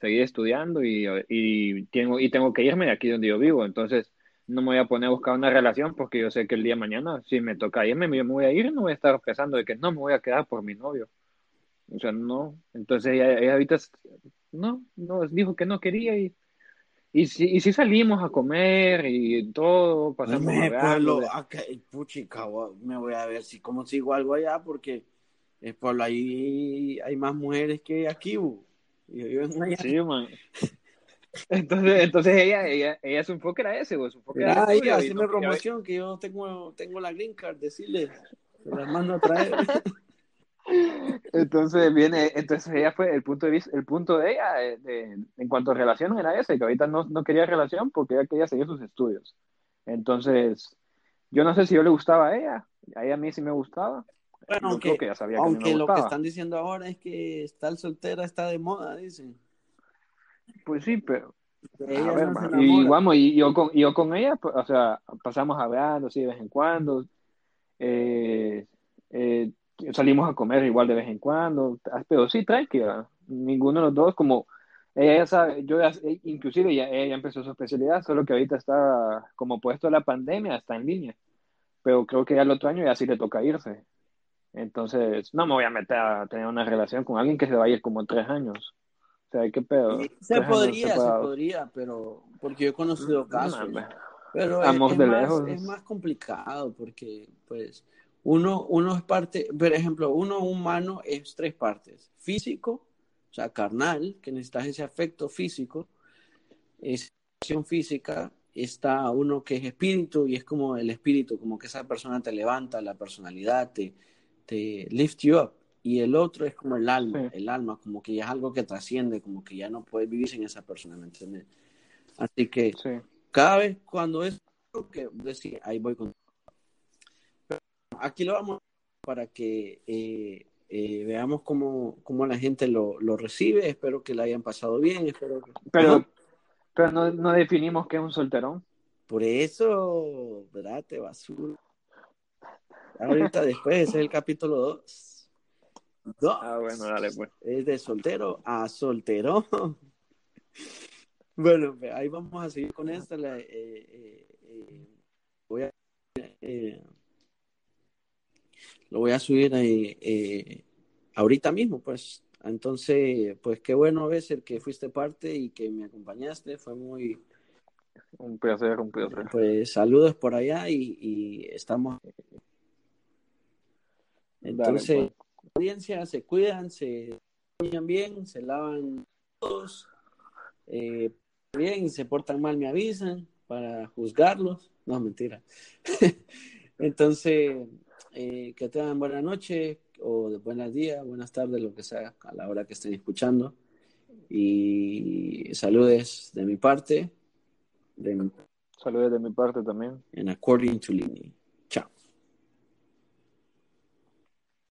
seguir estudiando y, y, tengo, y tengo que irme de aquí donde yo vivo. Entonces, no me voy a poner a buscar una relación porque yo sé que el día de mañana, si me toca irme, me voy a ir, no voy a estar pensando de que no me voy a quedar por mi novio. O sea, no. Entonces ella, ahorita, no, no, dijo que no quería y, y, si, y si salimos a comer y todo, pasamos me, pueblo, puchica, me voy a ver si como sigo algo allá porque el pueblo ahí hay más mujeres que aquí. Yo, Sí, man. Entonces, entonces ella, ella, ella su enfoque era ese, su enfoque era ah, ella, haciendo promoción, que yo tengo, tengo la green card, decirle, se la mando a traer. Entonces viene, entonces ella fue el punto de vista, el punto de ella de, en cuanto a relación era ese, que ahorita no, no quería relación porque ella quería seguir sus estudios. Entonces, yo no sé si yo le gustaba a ella, a ella a mí sí me gustaba. Bueno, aunque, que sabía aunque lo que están diciendo ahora es que estar soltera está de moda, dicen. Pues sí, pero. y vamos, y yo con, yo con ella, pues, o sea, pasamos hablando así de vez en cuando. Eh, eh, salimos a comer igual de vez en cuando, pero sí, tranquila. Ninguno de los dos, como ella ya sabe, yo eh, inclusive ya, ella empezó su especialidad, solo que ahorita está como puesto la pandemia, está en línea. Pero creo que ya el otro año ya sí le toca irse. Entonces, no me voy a meter a tener una relación con alguien que se va a ir como tres años. O sea, ¿qué pedo? Se podría, se, podría, pero porque yo he conocido casos. pero es, más, es más complicado porque, pues, uno, uno es parte, por ejemplo, uno humano es tres partes. Físico, o sea, carnal, que necesitas ese afecto físico, es acción física, está uno que es espíritu y es como el espíritu, como que esa persona te levanta, la personalidad, te, te lift you up y el otro es como el alma, el alma, como que ya es algo que trasciende, como que ya no puedes vivir sin esa persona, ¿me entiendes? Así que cada vez cuando es que decir, ahí voy con... aquí lo vamos para que eh, eh, veamos cómo, cómo, la gente lo, lo, recibe, espero que la hayan pasado bien, espero Pero, pero no, no definimos qué es un solterón. Por eso, ¿verdad? Te basura. Ahorita después, ese es el capítulo 2. Ah, bueno, dale, pues. Es de soltero a soltero. bueno, ahí vamos a seguir con esta. La, eh, eh, eh, voy a, lo voy a subir ahí, ahorita mismo, pues. Entonces, pues qué bueno ves el que fuiste parte y que me acompañaste. Fue muy. Un placer, un placer. Pues saludos por allá y, y estamos. Entonces. Pues audiencia, se cuidan, se bañan bien, se lavan todos, eh, bien se portan mal, me avisan para juzgarlos. No, mentira. Entonces, eh, que tengan buena noche o buenos días, buenas tardes, lo que sea, a la hora que estén escuchando. Y saludes de mi parte. De Saludos de mi parte también. En According to Lini.